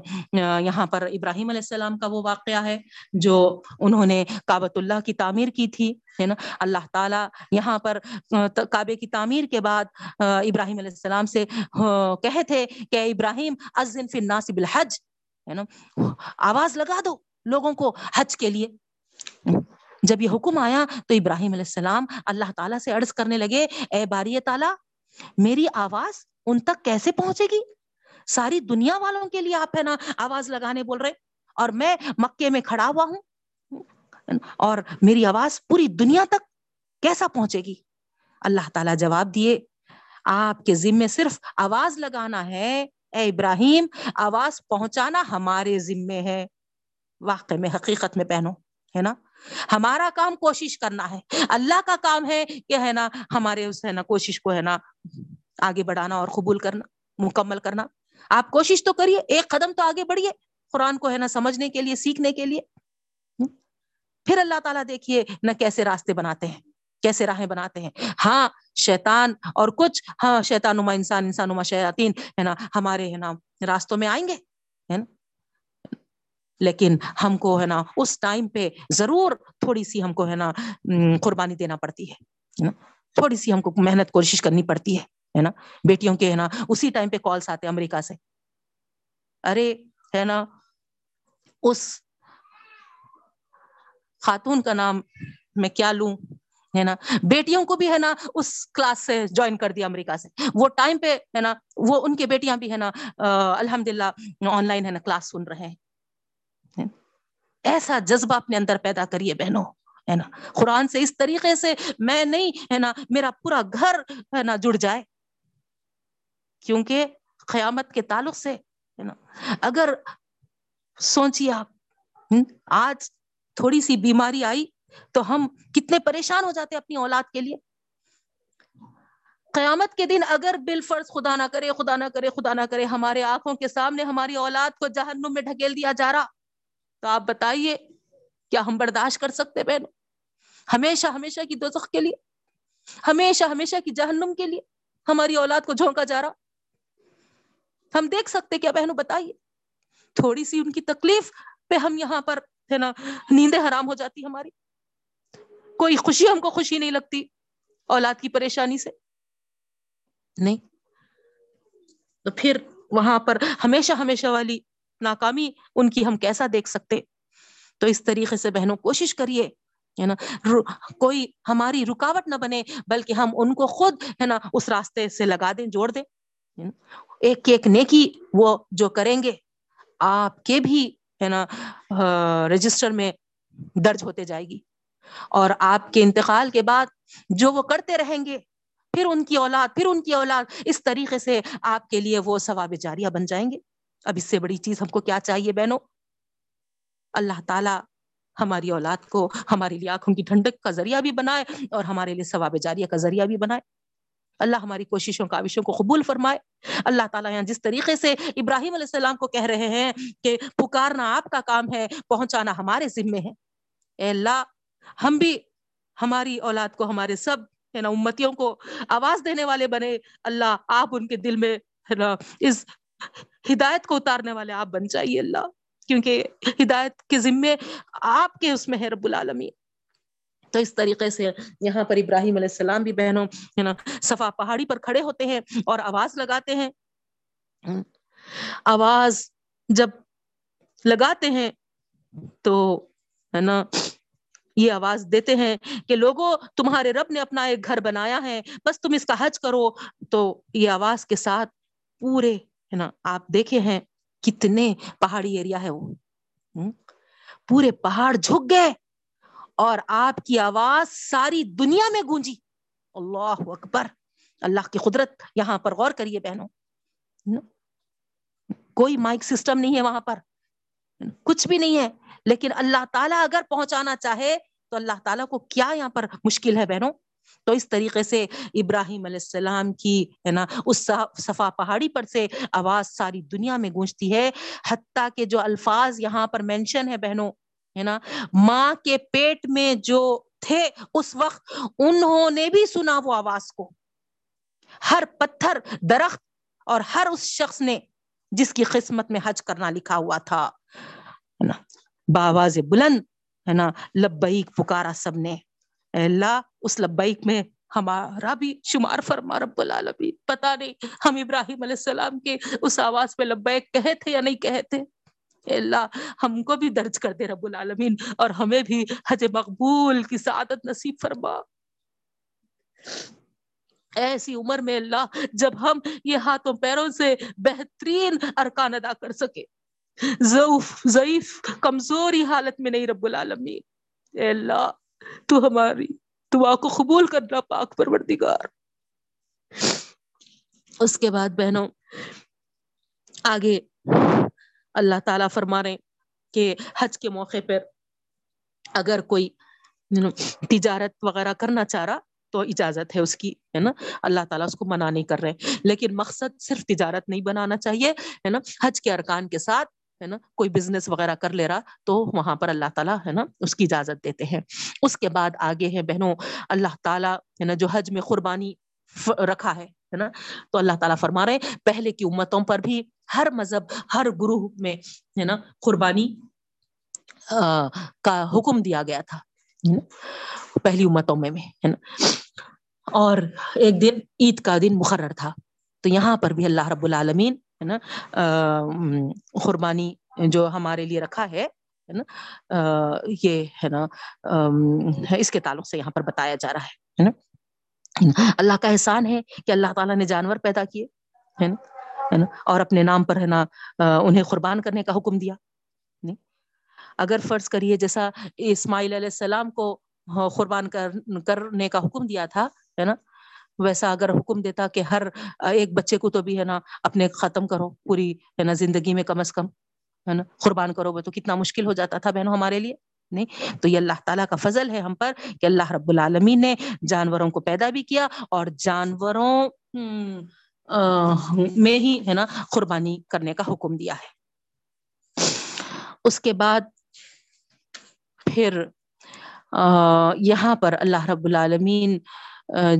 یہاں پر ابراہیم علیہ السلام کا وہ واقعہ ہے جو انہوں نے کابت اللہ کی تعمیر کی تھی، ہے نا؟ اللہ تعالیٰ یہاں پر کعبے کی تعمیر کے بعد ابراہیم علیہ السلام سے کہے تھے کہ ابراہیم ازن فی الناس بالحج، ہے نا؟ آواز لگا دو لوگوں کو حج کے لیے۔ جب یہ حکم آیا تو ابراہیم علیہ السلام اللہ تعالیٰ سے عرض کرنے لگے، اے باری تعالیٰ، میری آواز ان تک کیسے پہنچے گی؟ ساری دنیا والوں کے لیے آپ ہے نا آواز لگانے بول رہے اور میں مکے میں کھڑا ہوا ہوں اور میری آواز پوری دنیا تک کیسا پہنچے گی؟ اللہ تعالیٰ جواب دیے، آپ کے ذمے صرف آواز لگانا ہے۔ اے ابراہیم، آواز پہنچانا ہمارے ذمے ہے۔ واقع میں حقیقت میں پہنو ہے نا؟ ہمارا کام کوشش کرنا ہے۔ اللہ کا کام ہے کہ ہے نا ہمارے اس ہے نا کوشش کو ہے نا آگے بڑھانا اور قبول کرنا، مکمل کرنا۔ آپ کوشش تو کریے، ایک قدم تو آگے بڑھیے، قرآن کو ہے نا سمجھنے کے لیے، سیکھنے کے لیے۔ پھر اللہ تعالیٰ دیکھیے نہ کیسے راستے بناتے ہیں، کیسے راہیں بناتے ہیں۔ ہاں شیطان اور کچھ ہاں شیطان نما انسان انسان نما شیاطین، ہے نا، ہمارے ہے نا راستوں میں آئیں گے، ہے نا۔ لیکن ہم کو ہے نا اس ٹائم پہ ضرور تھوڑی سی ہم کو ہے نا قربانی دینا پڑتی ہے تھوڑی سی ہم کو محنت کوشش کرنی پڑتی ہے۔ نا؟ بیٹیوں کے ہے نا؟ اسی ٹائم پہ کالس آتے امریکہ سے۔ ارے، ہے نا؟ اس خاتون کا نام میں کیا لوں؟ ہے نا؟ بیٹیوں کو بھی ہے نا، اس کلاس سے جوائن کر دیا امریکہ سے۔ وہ ٹائم پہ، ہے نا، وہ ان کے بیٹیاں بھی ہے نا الحمد للہ آن لائن ہے نا کلاس سن رہے ہیں۔ ایسا جذبہ اپنے اندر پیدا کریے بہنوں، ہے نا؟ قرآن سے اس طریقے سے میں نہیں، ہے نا، میرا پورا گھر، ہے نا، جڑ جائے۔ کیونکہ قیامت کے تعلق سے ہے نا اگر سوچیے آپ آج تھوڑی سی بیماری آئی تو ہم کتنے پریشان ہو جاتے اپنی اولاد کے لیے۔ قیامت کے دن اگر بال فرض خدا نہ کرے، خدا نہ کرے، خدا نہ کرے، ہمارے آنکھوں کے سامنے ہماری اولاد کو جہنم میں ڈھکیل دیا جا رہا، تو آپ بتائیے کیا ہم برداشت کر سکتے بہن؟ ہمیشہ ہمیشہ کی دوزخ کے لیے، ہمیشہ ہمیشہ کی جہنم کے لیے ہماری اولاد کو جھونکا جا رہا۔ ہم دیکھ سکتے کیا بہنوں بتائیے، تھوڑی سی ان کی تکلیف پہ ہم یہاں پر ہے نا، نیندیں حرام ہو جاتی ہماری۔ کوئی خوشی ہم کو خوشی نہیں لگتی اولاد کی پریشانی سے۔ نہیں۔ تو پھر وہاں پر ہمیشہ ہمیشہ والی ناکامی ان کی ہم کیسا دیکھ سکتے؟ تو اس طریقے سے بہنوں کوشش کریے، ہے نا کوئی ہماری رکاوٹ نہ بنے، بلکہ ہم ان کو خود ہے نا اس راستے سے لگا دیں، جوڑ دیں۔ ایک ایک نیکی وہ جو کریں گے، آپ کے بھی، ہے نا رجسٹر میں درج ہوتے جائے گی۔ اور آپ کے انتقال کے بعد جو وہ کرتے رہیں گے، پھر ان کی اولاد، پھر ان کی اولاد، اس طریقے سے آپ کے لیے وہ ثواب جاریہ بن جائیں گے۔ اب اس سے بڑی چیز ہم کو کیا چاہیے بہنوں؟ اللہ تعالی ہماری اولاد کو ہمارے لیے آنکھوں کی ٹھنڈک کا ذریعہ بھی بنائے اور ہمارے لیے ثواب جاریہ کا ذریعہ بھی بنائے۔ اللہ ہماری کوششوں کاوشوں کو قبول فرمائے۔ اللہ تعالیٰ یہاں جس طریقے سے ابراہیم علیہ السلام کو کہہ رہے ہیں کہ پکارنا آپ کا کام ہے، پہنچانا ہمارے ذمے ہے۔ اے اللہ، ہم بھی ہماری اولاد کو، ہمارے سب، ہے نا، امتیوں کو آواز دینے والے بنے۔ اللہ، آپ ان کے دل میں، ہے نا، اس ہدایت کو اتارنے والے آپ بن جائیے۔ اللہ، کیونکہ ہدایت کے ذمے آپ کے اس میں ہے رب العالمین۔ تو اس طریقے سے یہاں پر ابراہیم علیہ السلام بھی بہنوں، ہے نا، صفا پہاڑی پر کھڑے ہوتے ہیں اور آواز لگاتے ہیں۔ آواز جب لگاتے ہیں تو، ہے نا، یہ آواز دیتے ہیں کہ لوگوں تمہارے رب نے اپنا ایک گھر بنایا ہے، بس تم اس کا حج کرو۔ تو یہ آواز کے ساتھ پورے، ہے نا، آپ دیکھے ہیں کتنے پہاڑی ایریا ہے وہ۔ پورے پہاڑ جھک گئے۔ اور آپ کی آواز ساری دنیا میں گونجی۔ اللہ اکبر۔ اللہ کی قدرت۔ یہاں پر غور کریے بہنوں۔ کوئی مائک سسٹم نہیں ہے وہاں پر۔ کچھ بھی نہیں ہے۔ لیکن اللہ تعالیٰ اگر پہنچانا چاہے تو اللہ تعالیٰ کو کیا یہاں پر مشکل ہے بہنوں؟ تو اس طریقے سے ابراہیم علیہ السلام کی، ہے نا، اس صفا پہاڑی پر سے آواز ساری دنیا میں گونجتی ہے۔ حتیٰ کہ جو الفاظ یہاں پر مینشن ہے بہنوں ہے نا؟ ماں کے پیٹ میں جو تھے اس وقت انہوں نے بھی سنا وہ آواز کو۔ ہر پتھر، درخت اور ہر اس شخص نے جس کی قسمت میں حج کرنا لکھا ہوا تھا باواز بلند، ہے نا؟ لبیک پکارا سب نے۔ اللہ، اس لبیک میں ہمارا بھی شمار فرما، رب العالمین۔ پتا نہیں ہم ابراہیم علیہ السلام کے اس آواز پہ لبیک کہے تھے یا نہیں کہے تھے۔ اللہ، ہم کو بھی درج کر دے رب العالمین اور ہمیں بھی حج مقبول کی سعادت نصیب فرما۔ ایسی عمر میں اللہ، جب ہم یہ ہاتھوں پیروں سے بہترین ارکان ادا کر سکے۔ ضعف، ضعیف، کمزوری حالت میں نہیں رب العالمین۔ اے اللہ، تو ہماری دعا کو قبول کرنا پاک پروردگار۔ اس کے بعد بہنوں، آگے اللہ تعالیٰ فرما رہے کہ حج کے موقع پر اگر کوئی یعنی تجارت وغیرہ کرنا چاہ رہا تو اجازت ہے اس کی، ہے نا؟ اللہ تعالیٰ اس کو منع نہیں کر رہے لیکن مقصد صرف تجارت نہیں بنانا چاہیے، ہے نا؟ حج کے ارکان کے ساتھ، ہے نا؟ کوئی بزنس وغیرہ کر لے رہا تو وہاں پر اللہ تعالیٰ، ہے نا؟ اس کی اجازت دیتے ہیں۔ اس کے بعد آگے ہے بہنوں، اللہ تعالیٰ، ہے نا، جو حج میں قربانی رکھا ہے ہے نا؟ تو اللہ تعالیٰ فرما رہے ہیں، پہلے کی امتوں پر بھی ہر مذہب، ہر گروہ میں ہے نا، قربانی کا حکم دیا گیا تھا پہلی امتوں میں ہے نا؟ اور ایک دن عید کا دن مقرر تھا، تو یہاں پر بھی اللہ رب العالمین، ہے نا قربانی جو ہمارے لیے رکھا ہے نا یہ، ہے نا اس کے تعلق سے یہاں پر بتایا جا رہا ہے نا؟ اللہ کا احسان ہے کہ اللہ تعالیٰ نے جانور پیدا کیے، ہے نا؟ ہے نا؟ اور اپنے نام پر ہے نا انہیں قربان کرنے کا حکم دیا اگر فرض کریے جیسا اسماعیل علیہ السلام کو قربان کرنے کا حکم دیا تھا، ہے نا؟ ویسا اگر حکم دیتا کہ ہر ایک بچے کو تو بھی ہے نا اپنے ختم کرو، پوری، ہے نا، زندگی میں کم از کم، ہے نا؟ قربان کرو گے تو کتنا مشکل ہو جاتا تھا بہنوں ہمارے لیے نہیں؟ تو یہ اللہ تعالیٰ کا فضل ہے ہم پر کہ اللہ رب العالمین نے جانوروں کو پیدا بھی کیا اور جانوروں میں ہی، ہے نا، قربانی کرنے کا حکم دیا ہے۔ اس کے بعد پھر یہاں پر اللہ رب العالمین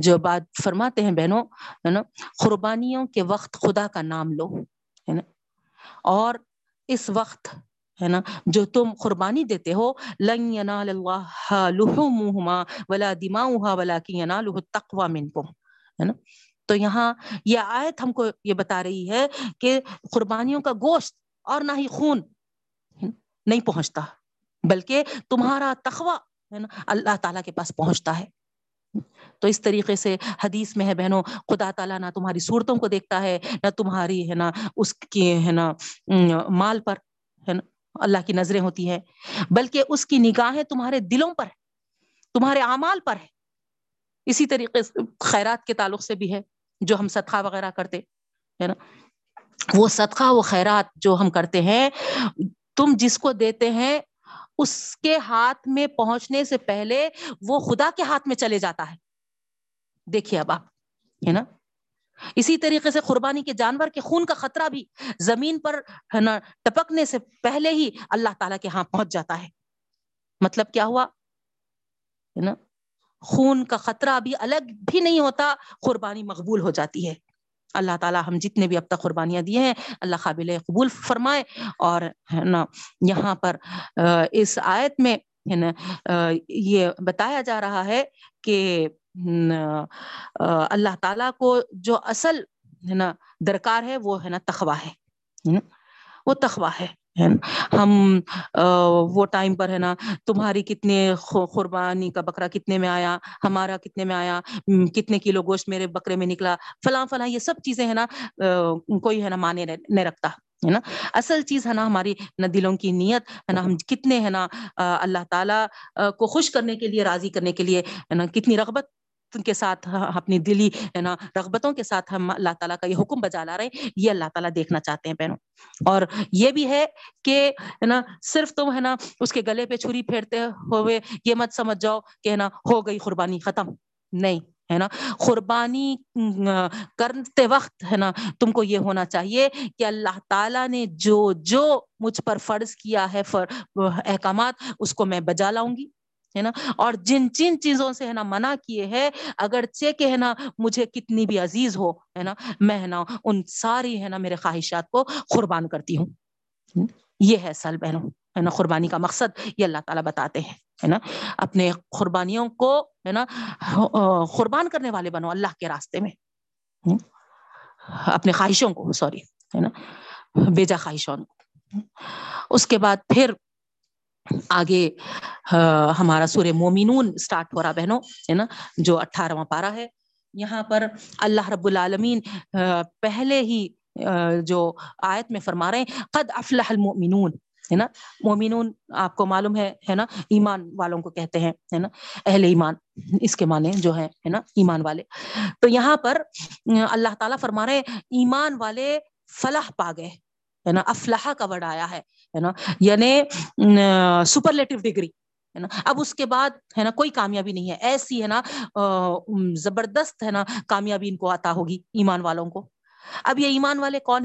جو بات فرماتے ہیں بہنوں، ہے نا، قربانیوں کے وقت خدا کا نام لو، ہے نا، اور اس وقت ہے نا؟ جو تم قربانی دیتے ہو، لن ینال اللہ لحومہما ولا دماؤہا ولیکن ینالہ التقوی منکم، ہے نا؟ تو یہاں یہ آیت ہم کو یہ بتا رہی ہے کہ قربانیوں کا گوشت اور نہ ہی خون نہیں پہنچتا، بلکہ تمہارا تخوہ ہے نا؟ اللہ تعالیٰ کے پاس پہنچتا ہے۔ تو اس طریقے سے حدیث میں ہے بہنوں، خدا تعالیٰ نہ تمہاری صورتوں کو دیکھتا ہے، نہ تمہاری، ہے نا، اس کی، ہے نا مال پر، ہے نا؟ اللہ کی نظریں ہوتی ہیں، بلکہ اس کی نگاہیں تمہارے دلوں پر تمہارے اعمال پر ہے اسی طریقے سے خیرات کے تعلق سے بھی ہے، جو ہم صدقہ وغیرہ کرتے، ہے نا؟ وہ صدقہ، وہ خیرات جو ہم کرتے ہیں، تم جس کو دیتے ہیں، اس کے ہاتھ میں پہنچنے سے پہلے وہ خدا کے ہاتھ میں چلے جاتا ہے۔ دیکھیے اب آپ، ہے نا؟ اسی طریقے سے قربانی کے جانور کے خون کا خطرہ بھی زمین پر ٹپکنے سے پہلے ہی اللہ تعالیٰ کے ہاں پہنچ جاتا ہے۔ مطلب کیا ہوا؟ ہے نا، خون کا خطرہ بھی الگ بھی نہیں ہوتا، قربانی مقبول ہو جاتی ہے۔ اللہ تعالیٰ ہم جتنے بھی اب تک قربانیاں دیے ہیں، اللہ قابل قبول فرمائے۔ اور ہے نا، یہاں پر اس آیت میں، ہے نا یہ بتایا جا رہا ہے کہ اللہ تعالیٰ کو جو اصل، ہے نا، درکار ہے، وہ ہے نا تخوا ہے وہ تخوا ہے ہم وہ ٹائم پر، ہے نا، تمہاری کتنے قربانی کا بکرا کتنے میں آیا، ہمارا کتنے میں آیا کتنے کلو گوشت میرے بکرے میں نکلا، فلاں فلاں، یہ سب چیزیں، ہے نا کوئی، ہے نا، مانے نہیں رکھتا، ہے نا۔ اصل چیز، ہے نا، ہماری نہ دلوں کی نیت، ہے نا، ہم کتنے، ہے نا اللہ تعالیٰ کو خوش کرنے کے لیے، راضی کرنے کے لیے، ہے نا، کتنی رغبت کے ساتھ ہاں، اپنی دلی، ہے نا، رغبتوں کے ساتھ ہم اللہ تعالیٰ کا یہ حکم بجا لا رہے ہیں، یہ اللہ تعالیٰ دیکھنا چاہتے ہیں بہنوں۔ اور یہ بھی ہے کہ، ہے نا، صرف تم، ہے نا، اس کے گلے پہ چھری پھیرتے ہوئے یہ مت سمجھ جاؤ کہ، ہے نا، ہو گئی قربانی ختم۔ نہیں، ہے نا، قربانی کرتے وقت، ہے نا، تم کو یہ ہونا چاہیے کہ اللہ تعالیٰ نے جو جو مجھ پر فرض کیا ہے احکامات، اس کو میں بجا لاؤں گی۔ ہے نا؟ اور جن جن چیزوں سے ہے نا منع کیے ہے اگر کہ ہے نا مجھے کتنی بھی عزیز ہو، ہے نا، میں ہے نا ان ساری ہے نا میرے خواہشات کو قربان کرتی ہوں۔ یہ ہے سل بہنوں، ہے نا، قربانی کا مقصد، یہ اللہ تعالیٰ بتاتے ہیں، ہے نا۔ اپنے قربانیوں کو، ہے نا قربان کرنے والے بنو اللہ کے راستے میں۔ اپنے خواہشوں کو، سوری، ہے نا، بیجا خواہشوں کو۔ اس کے بعد پھر آگے ہمارا سورہ مومنون اسٹارٹ ہو رہا بہنوں، ہے نا؟ جو اٹھارہواں پارا ہے۔ یہاں پر اللہ رب العالمین پہلے ہی جو آیت میں فرما رہے ہیں، قد افلح المؤمنون، ہے نا؟ مومنون آپ کو معلوم ہے ہے نا؟ ایمان والوں کو کہتے ہیں، ہے نا؟ اہل ایمان، اس کے معنی جو ہے ہے نا؟ ایمان والے۔ تو یہاں پر اللہ تعالیٰ فرما رہے ایمان والے فلاح پا گئے۔ ہے نا افلاح کا ورڈ آیا ہے نا یعنی سپرلیٹو ڈگری ہے نا اب اس کے بعد ہے نا کوئی کامیابی نہیں ہے ایسی ہے نا زبردست ہے نا کامیابی ان کو آتا ہوگی ایمان والوں کو اب یہ ایمان والے کون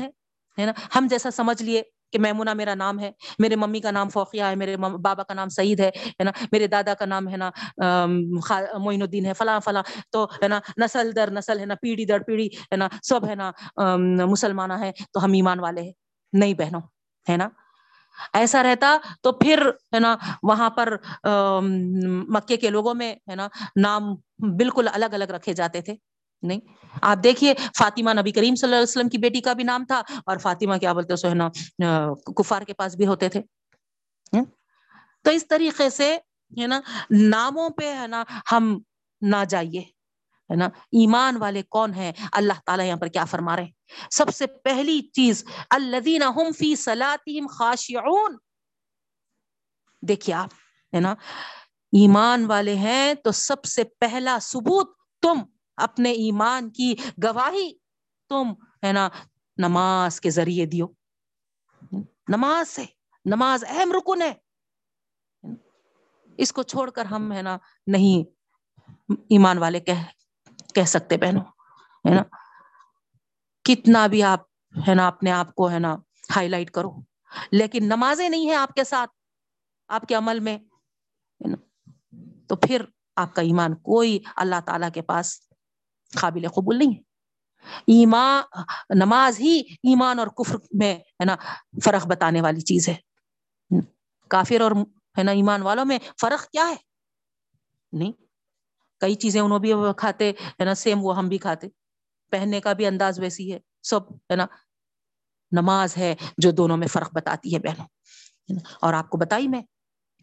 ہے نا ہم جیسا سمجھ لیے کہ میمونا میرا نام ہے میرے ممی کا نام فوقیہ ہے میرے بابا کا نام سعید ہے ہے نا میرے دادا کا نام ہے نا معین الدین ہے فلاں فلاں تو ہے نا نسل در نسل ہے نا پیڑھی در پیڑھی ہے نا سب ہے نا مسلمان ہے تو ہم ایمان والے ہیں نہیں بہنوں، ہے نا؟ ایسا رہتا تو پھر، ہے نا، وہاں پر مکے کے لوگوں میں، ہے نا، نام بالکل الگ الگ رکھے جاتے تھے، نہیں؟ آپ دیکھیے، فاطمہ نبی کریم صلی اللہ علیہ وسلم کی بیٹی کا بھی نام تھا، اور فاطمہ کیا بولتے سو ہے نا کفار کے پاس بھی ہوتے تھے تو اس طریقے سے، ہے نا، ناموں پہ، ہے نا، ہم نہ جائیے ہے نا؟ ایمان والے کون ہیں؟ اللہ تعالیٰ یہاں پر کیا فرما رہے ہیں؟ سب سے پہلی چیز اللہ فی خاشعون۔ دیکھیے آپ، ہے نا؟ ایمان والے ہیں تو سب سے پہلا ثبوت، تم اپنے ایمان کی گواہی، تم، ہے نا، نماز کے ذریعے دیو۔ نماز سے نماز اہم رکن ہے۔ اس کو چھوڑ کر ہم، ہے نا، نہیں، ایمان والے کہہ کہہ سکتے بہنوں، ہے نا؟ کتنا بھی آپ، ہے نا، اپنے آپ کو، ہے نا ہائی لائٹ کرو۔ لیکن نمازیں نہیں ہیں آپ کے ساتھ، آپ کے عمل میں تو پھر آپ کا ایمان کوئی اللہ تعالی کے پاس قابل قبول نہیں ہے۔ ایمان نماز ہی ایمان اور کفر میں، ہے نا، فرق بتانے والی چیز ہے۔ کافر اور، ہے نا، ایمان والوں میں فرق کیا ہے؟ نہیں۔ کئی چیزیں انہوں بھی کھاتے، ہے نا سیم وہ ہم بھی کھاتے۔ پہننے کا بھی انداز ویسی ہے، سب، ہے نا، نماز ہے جو دونوں میں فرق بتاتی ہے بہنوں۔ اور آپ کو بتائی میں،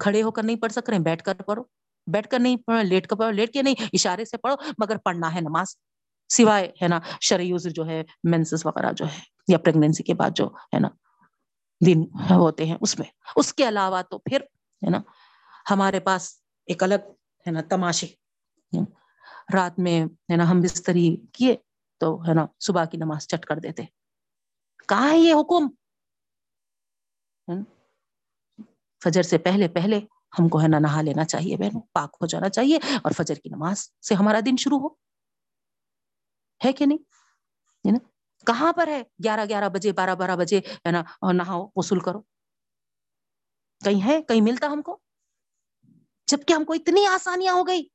کھڑے ہو کر نہیں پڑھ سک رہے بیٹھ کر پڑھو۔ بیٹھ کر نہیں پڑھو، لیٹ کر پڑھو، لیٹ کے نہیں، اشارے سے پڑھو، مگر پڑھنا ہے نماز۔ سوائے، ہے نا شریوز جو ہے مینسز وغیرہ جو ہے، یا پریگنینسی کے بعد جو، ہے نا، دن ہوتے ہیں اس میں۔ اس کے علاوہ تو پھر، ہے نا، ہمارے پاس ایک الگ، ہے نا، تماشے۔ رات میں ہے نا ہم بستری کیے تو ہے نا صبح کی نماز چٹ کر دیتے۔ کہاں ہے یہ حکم؟ فجر سے پہلے پہلے ہم کو ہے نا نہا لینا چاہیے بہنوں، پاک ہو جانا چاہیے اور فجر کی نماز سے ہمارا دن شروع ہو۔ ہے کہ نہیں؟ کہاں پر ہے؟ گیارہ گیارہ بجے، بارہ بارہ بجے ہے نا نہاؤ وصول کرو۔ کہیں ہے؟ کہیں ملتا ہم کو؟ جبکہ ہم کو اتنی آسانیاں ہو گئی۔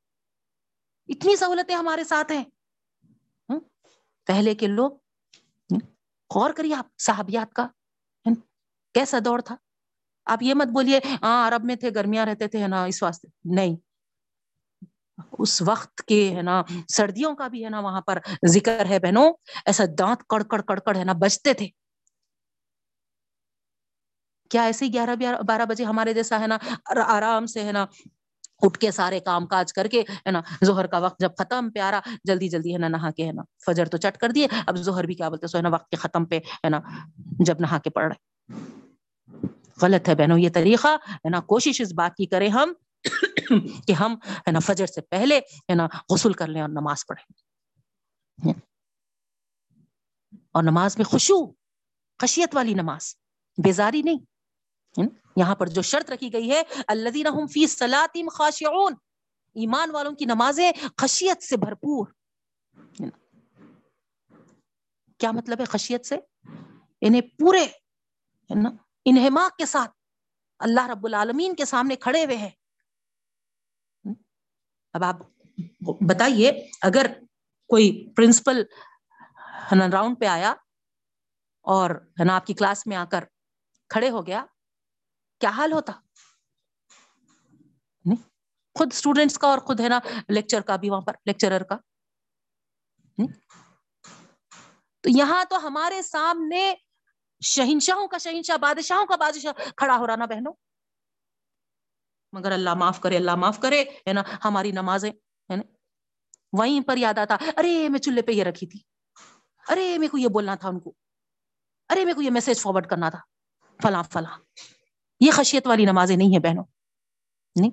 اتنی سہولتیں ہمارے ساتھ ہیں۔ پہلے کے لوگ غور کریے آپ صحابیات کا۔ کیسا دور تھا؟ آپ یہ مت بولیے ہاں عرب میں تھے، گرمیاں رہتے تھے نا، اس واسطے۔ نہیں۔ اس وقت کے، ہے نا، سردیوں کا بھی، ہے نا، وہاں پر ذکر ہے بہنوں، ایسا دانت کڑ کڑ کڑ کڑ، ہے نا، بجتے تھے۔ کیا ایسے ہی گیارہ، بارہ بجے ہمارے جیسا، ہے نا، آرام سے، ہے نا اٹھ کے سارے کام کاج کر کے، ہے نا زہر کا وقت جب ختم، پیارا، جلدی جلدی، ہے نا، نہا کے، ہے نا، فجر تو چٹ کر دیے، اب زہر بھی کیا بولتے سو ہے نا وقت کے ختم پہ، ہے نا، جب نہا کے پڑھ رہے غلط ہے بہنوں، یہ طریقہ، ہے نا، کوشش اس بات کی کرے ہم کہ ہم، ہے نا، فجر سے پہلے، ہے نا، غسل کر لیں اور نماز پڑھیں۔ اور نماز میں خوشو خشیت والی نماز، بیزاری نہیں۔ یہاں پر جو شرط رکھی گئی ہے اللہ فی سلاطم خاشعون، ایمان والوں کی نمازیں خشیت سے بھرپور۔ کیا مطلب ہے خشیت سے؟ انہیں پورے انہماک کے ساتھ اللہ رب العالمین کے سامنے کھڑے ہوئے ہیں۔ اب آپ بتائیے، اگر کوئی پرنسپل راؤنڈ پہ آیا اور، ہے نا، آپ کی کلاس میں آ کر کھڑے ہو گیا کیا حال ہوتا؟ خود اسٹوڈینٹس کا اور خود ہے نا لیکچر کا بھی وہاں پر لیکچرر کا۔ تو یہاں تو ہمارے سامنے شہنشاہوں کا شہنشاہ بادشاہوں کا بادشاہ کھڑا ہو رہا نا بہنوں۔ مگر اللہ معاف کرے اللہ معاف کرے ہے نا ہماری نمازیں ہے نا۔ وہیں پر یاد آتا ارے میں چولہے پہ یہ رکھی تھی۔ ارے میرے کو یہ بولنا تھا ان کو۔ ارے میرے کو یہ میسج فارورڈ کرنا تھا۔ فلاں فلاں۔ یہ خشیت والی نمازیں نہیں ہے بہنوں۔ نہیں۔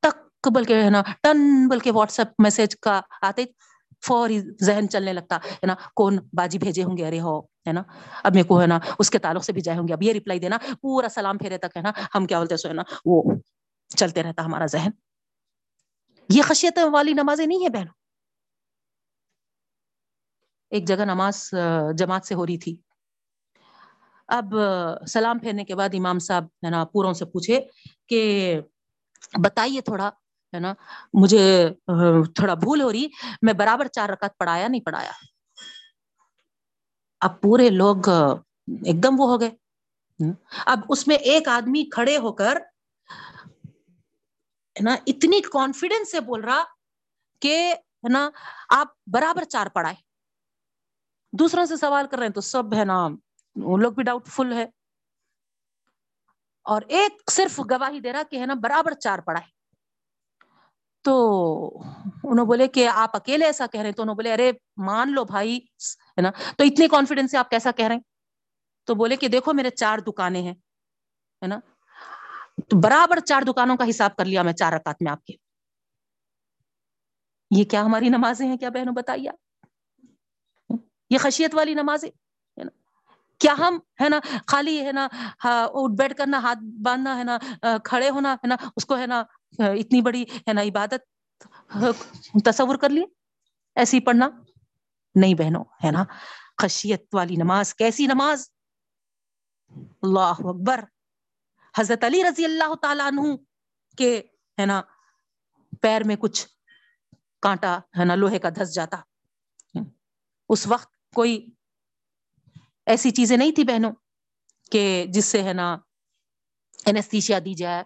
تک بلکہ ہے نا، ٹن بلکہ واٹس ایپ میسج کا آتے فوری ذہن چلنے لگتا۔ ہے نا، کون باجی بھیجے ہوں گے؟ ارے ہو، ہے نا۔ اب میرے کو ہے نا، اس کے تعلق سے بھی جائے ہوں گے۔ اب یہ ریپلائی دینا، پورا سلام پھیرے تک ہے نا، ہم کیا بولتے سو ہے نا، وہ چلتے رہتا ہمارا ذہن۔ یہ خشیت والی نمازیں نہیں ہے بہنوں۔ ایک جگہ نماز جماعت سے ہو رہی تھی۔ اب سلام پھیرنے کے بعد امام صاحب ہے نا پوروں سے پوچھے کہ بتائیے تھوڑا، ہے نا، مجھے تھوڑا بھول ہو رہی، میں برابر چار رکعت پڑھایا، نہیں پڑھایا۔ اب پورے لوگ ایک دم وہ ہو گئے۔ اب اس میں ایک آدمی کھڑے ہو کر نا، اتنی کانفیڈینس سے بول رہا کہ، ہے نا، آپ برابر چار پڑھائے دوسروں سے سوال کر رہے ہیں تو سب، ہے نا وہ لوگ بھی ڈاؤٹ فل ہے۔ اور ایک صرف گواہی دے رہا کہ ہے نا برابر چار پڑھائے تو انہوں بولے کہ آپ اکیلے ایسا کہہ رہے ہیں۔ تو انہوں بولے ارے مان لو بھائی، ہے نا؟ تو اتنی کانفیڈینس سے آپ کیسا کہہ رہے ہیں؟ تو بولے کہ دیکھو میرے چار دکانیں ہیں، ہے نا؟ تو برابر چار دکانوں کا حساب کر لیا میں چار رکعت میں آپ کے۔ یہ کیا ہماری نمازیں ہیں؟ کیا بہنوں بتائیے یہ خشیت والی نمازیں؟ کیا ہم، ہے نا، خالی، ہے نا اٹھ بیٹھ کرنا ہاتھ باندھنا، ہے نا کھڑے ہونا، ہے نا، اس کو، ہے نا اتنی بڑی، ہے نا، عبادت تصور کر لیے، ایسی پڑھنا، نہیں بہنوں ہے نا، خشیت والی نماز، کیسی نماز؟ اللہ اکبر، حضرت علی رضی اللہ تعالیٰ عنہ کے، ہے نا، پیر میں کچھ کانٹا، ہے نا، لوہے کا دھس جاتا۔ اس وقت کوئی ایسی چیزیں نہیں تھی بہنوں کہ جس سے ہے نا اینستیشیا دی جائے،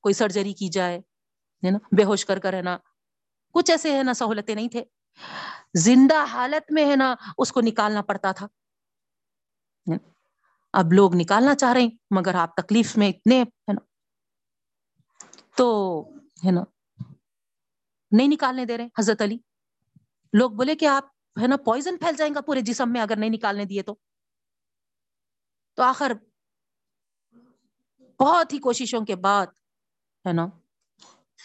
کوئی سرجری کی جائے، ہے نا، بے ہوش کر کر ہے نا، کچھ ایسے ہے نا سہولتیں نہیں تھے۔ زندہ حالت میں ہے نا اس کو نکالنا پڑتا تھا۔ اب لوگ نکالنا چاہ رہے ہیں، مگر آپ تکلیف میں اتنے، ہے نا۔ تو، ہے نا، نہیں نکالنے دے رہے حضرت علی۔ لوگ بولے کہ آپ، ہے نا پوائزن پھیل جائیں گا پورے جسم میں اگر نہیں نکالنے دیے تو۔ تو آخر بہت ہی کوششوں کے بعد، ہے نا،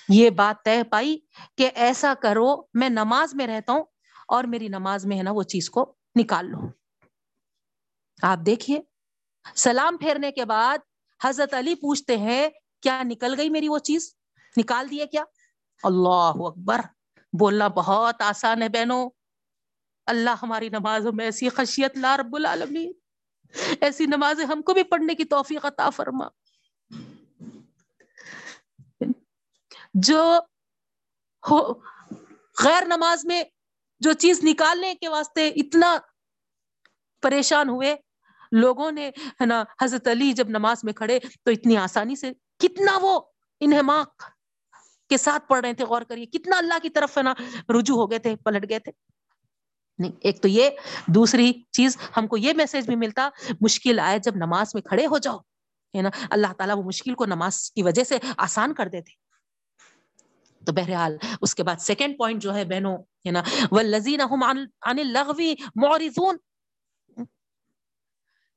یہ بات طے پائی کہ ایسا کرو، میں نماز میں رہتا ہوں اور میری نماز میں، ہے نا، وہ چیز کو نکال لو آپ دیکھیے، سلام پھیرنے کے بعد حضرت علی پوچھتے ہیں، کیا نکل گئی میری وہ چیز؟ نکال دیے کیا؟ اللہ اکبر، بولنا بہت آسان ہے بہنوں۔ اللہ ہماری نمازوں میں ایسی خشیت، لا رب العالمین۔ ایسی نمازیں ہم کو بھی پڑھنے کی توفیق عطا فرما۔ جو ہو، غیر نماز میں جو چیز نکالنے کے واسطے اتنا پریشان ہوئے، لوگوں نے، ہے نا، حضرت علی جب نماز میں کھڑے تو اتنی آسانی سے کتنا وہ انہماق کے ساتھ پڑھ رہے تھے، غور کریے، کتنا اللہ کی طرف، ہے نا، رجوع ہو گئے تھے، پلٹ گئے تھے۔ نہیں، ایک تو یہ، دوسری چیز ہم کو یہ میسج بھی ملتا، مشکل آئے جب نماز میں کھڑے ہو جاؤ، ہے نا؟ اللہ تعالیٰ وہ مشکل کو نماز کی وجہ سے آسان کر دیتے۔ تو بہرحال اس کے بعد سیکنڈ پوائنٹ جو ہے بہنوں، ہے نا؟ وہ لغوی مورزون